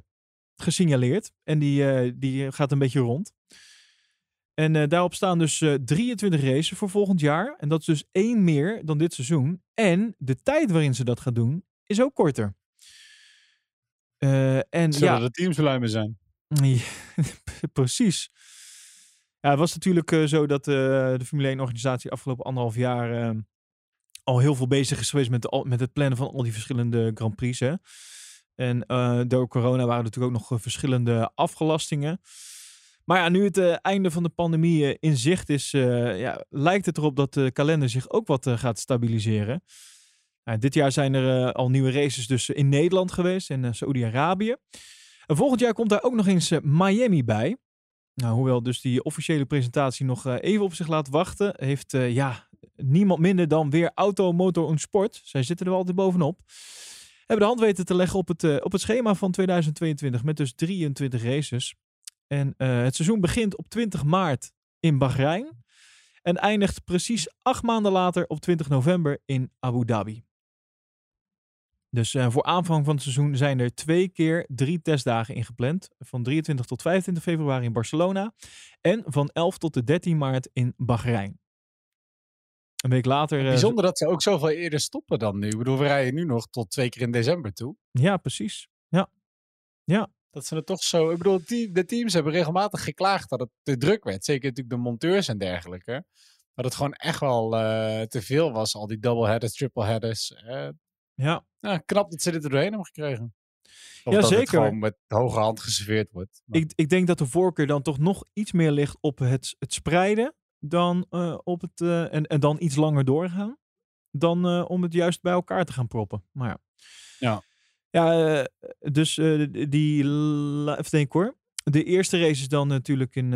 gesignaleerd. En die, die gaat een beetje rond. En eh, daarop staan dus eh, 23 races voor volgend jaar. En dat is dus één meer dan dit seizoen. En de tijd waarin ze dat gaan doen is ook korter. Eh, en Zullen ja, de teams verluimen zijn? precies. Ja, het was natuurlijk eh, zo dat eh, de Formule 1-organisatie afgelopen anderhalf jaar eh, al heel veel bezig is geweest met, de, met het plannen van al die verschillende Grand Prix. Hè. En eh, door corona waren er natuurlijk ook nog eh, verschillende afgelastingen. Maar ja, nu het eh, einde van de pandemie eh, in zicht is, eh, ja, lijkt het erop dat de kalender zich ook wat gaat stabiliseren. Nou, dit jaar zijn er al nieuwe races dus in Nederland geweest en Saoedi-Arabië. En volgend jaar komt daar ook nog eens Miami bij. Nou, hoewel dus die officiële presentatie nog even op zich laat wachten, heeft ja, niemand minder dan weer Auto, Motor en Sport. Zij zitten er wel altijd bovenop. Hebben de hand weten te leggen op het, op het schema van 2022 met dus 23 races. En eh, het seizoen begint op 20 maart in Bahrein. En eindigt precies acht maanden later op 20 november in Abu Dhabi. Dus eh, voor aanvang van het seizoen zijn er twee keer drie testdagen ingepland. Van 23 tot 25 februari in Barcelona. En van 11 tot de 13 maart in Bahrein. Een week later... eh, Bijzonder dat ze ook zoveel eerder stoppen dan nu. Ik bedoel, we rijden nu nog tot twee keer in december toe. Ja, precies. Ja. Ja. Dat ze het toch zo... Ik bedoel, die- de teams hebben regelmatig geklaagd dat het te druk werd. Zeker natuurlijk de monteurs en dergelijke. Dat het gewoon echt wel eh, te veel was. Al die double headers, triple headers. Eh, Ja. nou, knap dat ze dit er doorheen hebben gekregen. Of Ja, dat zeker. het gewoon met hoge hand geserveerd wordt. Maar- Ik, ik denk dat de voorkeur dan toch nog iets meer ligt op het, het spreiden. Dan eh, op het. en, en dan iets langer doorgaan. Dan eh, om het juist bij elkaar te gaan proppen. Maar ja. Ja. Ja, eh, dus eh, die. Even denken hoor. De eerste race is dan natuurlijk in.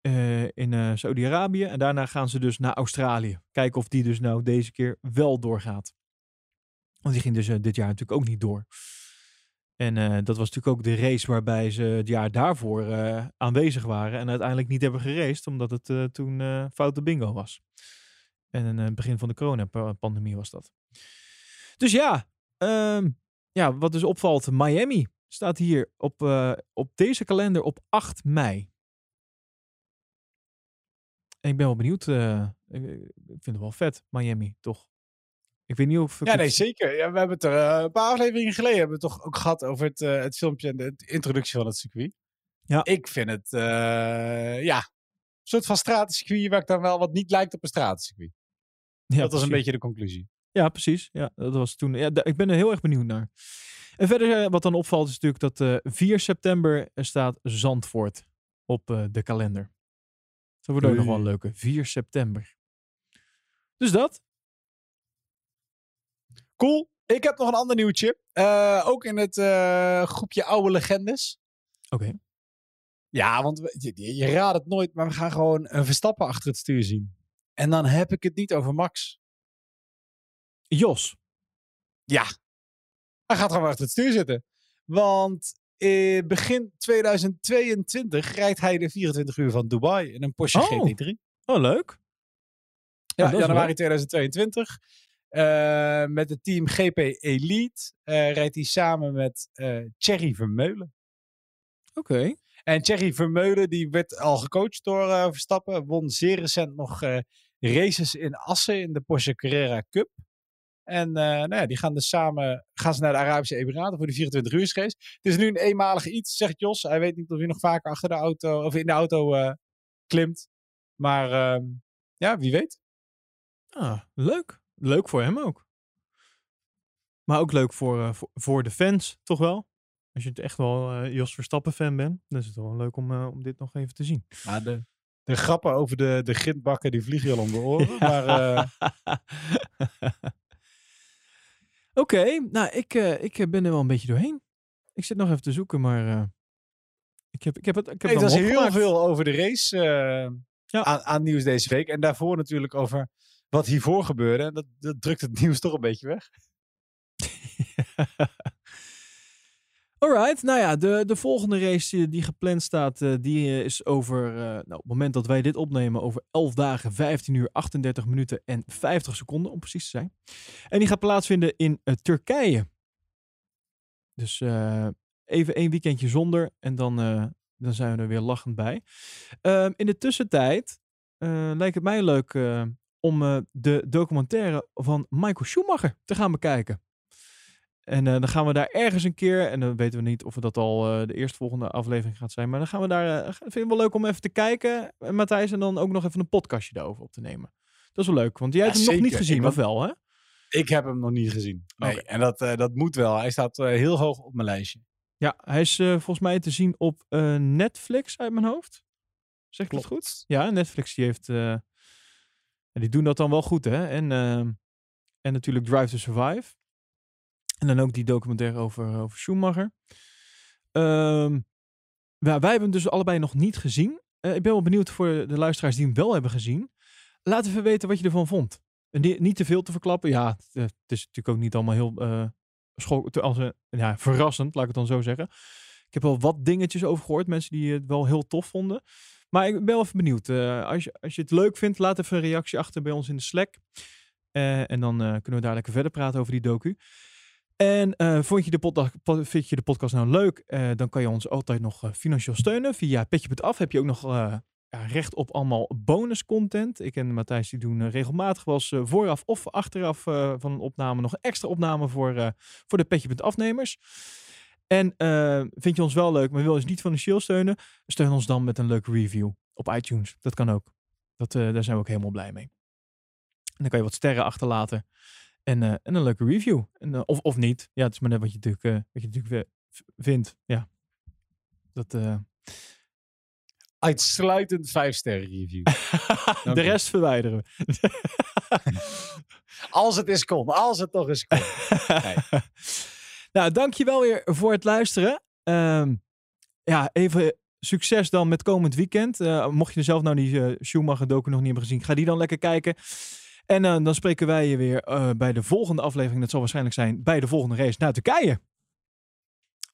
eh, in Saudi-Arabië. En daarna gaan ze dus naar Australië. Kijken of die dus nou deze keer wel doorgaat. Want die ging dus dit jaar natuurlijk ook niet door. En dat was natuurlijk ook de race waarbij ze het jaar daarvoor aanwezig waren. En uiteindelijk niet hebben geraced, omdat het toen foute bingo was. En het begin van de coronapandemie was dat. Dus ja, ehm, ja, wat dus opvalt, Miami staat hier op, eh, op deze kalender op 8 mei. En ik ben wel benieuwd. eh, ik, ik vind het wel vet, Miami, toch? Ik weet niet of ik Ja, nee, zeker. Ja, we hebben het er eh, een paar afleveringen geleden hebben we het toch ook gehad over het, het filmpje en de, de introductie van het circuit. Ja. Ik vind het, ja, een soort van stratencircuit waar ik dan wel wat niet lijkt op een stratencircuit. Ja, dat was een beetje de conclusie. Ja, precies. Ja, dat was toen. Ja, ik ben er heel erg benieuwd naar. En verder, eh, wat dan opvalt, is natuurlijk dat eh 4 september er staat Zandvoort op eh, de kalender. Dat wordt ook nog wel een leuke. 4 september. Dus dat. Cool. Ik heb nog een ander nieuwtje. Eh, ook in het eh, groepje oude legendes. Oké. Ja, want we- je- je raadt het nooit, maar we gaan gewoon een Verstappen achter het stuur zien. En dan heb ik het niet over Max. Jos. Ja. Hij gaat gewoon achter het stuur zitten. Want in begin 2022 rijdt hij de 24 uur van Dubai in een Porsche Oh. GT3. Oh, leuk. Ja, is januari leuk. 2022. Eh, met het team GP Elite eh, rijdt hij samen met eh Thierry Vermeulen. Oké. En Thierry Vermeulen die werd al gecoacht door eh, Verstappen. Won zeer recent nog eh, races in Assen in de Porsche Carrera Cup. En eh, nou ja, die gaan dus samen gaan ze naar de Arabische Emiraten voor de 24 uur race. Het is nu een eenmalig iets, zegt Jos. Hij weet niet of hij nog vaker achter de auto of in de auto eh, klimt. Maar ehm, ja, wie weet. Ah, leuk. Leuk voor hem ook. Maar ook leuk voor, eh, voor, voor de fans, toch wel? Als je het echt wel eh, Jos Verstappen fan bent, dan is het wel leuk om, eh, om dit nog even te zien. Maar de, de grappen over de, de grindbakken die vliegen je al om de oren. Maar Oké, nou, ik, eh, ik eh, ben er wel een beetje doorheen. Ik zit nog even te zoeken, maar eh, ik, heb, ik heb het. Ik heb het was allemaal heel veel over de race Ja. aan, aan nieuws deze week. En daarvoor natuurlijk over wat hiervoor gebeurde. En dat, dat drukt het nieuws toch een beetje weg. Alright, nou ja, de, de volgende race die, gepland staat, eh, die eh, is over, eh, nou, op het moment dat wij dit opnemen, over 11 dagen, 15 uur, 38 minuten en 50 seconden, om precies te zijn. En die gaat plaatsvinden in Turkije. Dus even één weekendje zonder en dan, dan zijn we er weer lachend bij. Ehm, in de tussentijd lijkt het mij leuk om de documentaire van Michael Schumacher te gaan bekijken. En eh, dan gaan we daar ergens een keer, en dan weten we niet of dat al eh, de eerstvolgende aflevering gaat zijn, maar dan gaan we daar, eh, vind ik wel leuk om even te kijken, Matthijs, en dan ook nog even een podcastje daarover op te nemen. Dat is wel leuk, want jij Ja, hebt hem nog niet gezien, of wel, hè? Ik heb hem nog niet gezien. Nee. En dat, dat moet wel. Hij staat heel hoog op mijn lijstje. Ja, hij is volgens mij te zien op Netflix uit mijn hoofd. Zeg ik dat goed? Ja, Netflix die heeft, en die doen dat dan wel goed, hè? En, en natuurlijk Drive to Survive. En dan ook die documentaire over, over Schumacher. Ja, wij hebben hem dus allebei nog niet gezien. Eh, ik ben wel benieuwd voor de luisteraars die hem wel hebben gezien. Laat even weten wat je ervan vond. En niet te veel te verklappen. Ja, het, eh, is natuurlijk ook niet allemaal heel eh te- als, een- ja, verrassend, laat ik het dan zo zeggen. Ik heb wel wat dingetjes over gehoord. Mensen die het wel heel tof vonden. Maar ik ben wel even benieuwd. Eh, als, je, als je het leuk vindt, laat even een reactie achter bij ons in de Slack. Eh, en dan eh, kunnen we daar lekker verder praten over die docu. En eh, vond je de podda- po- vind je de podcast nou leuk? Eh, dan kan je ons altijd nog eh, financieel steunen. Via Petje.af heb je ook nog ja, recht op allemaal bonus content. Ik en Matthijs die doen regelmatig wel eens vooraf of achteraf van een opname nog een extra opname voor, voor de Petje.afnemers. En vind je ons wel leuk, maar wil je ons niet financieel steunen? Steun ons dan met een leuke review op iTunes. Dat kan ook. Dat, daar zijn we ook helemaal blij mee. En dan kan je wat sterren achterlaten. En, eh, en een leuke review. En, eh, of, of niet. Ja, het is maar net wat je natuurlijk, eh, wat je natuurlijk vindt. Ja. Dat, Uitsluitend 5 sterren review. de rest verwijderen we. als het is kon. Als het toch is kon. Nee. nou, dankjewel weer voor het luisteren. Ehm, ja, even succes dan met komend weekend. Mocht je zelf nou die Schumacher docu nog niet hebben gezien, ga die dan lekker kijken. En eh, dan spreken wij je weer eh, bij de volgende aflevering. Dat zal waarschijnlijk zijn bij de volgende race naar Turkije.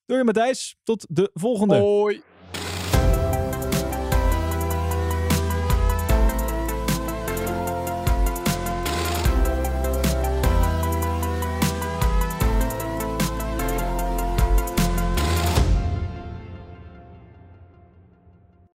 Doei Matthijs, tot de volgende. Hoi.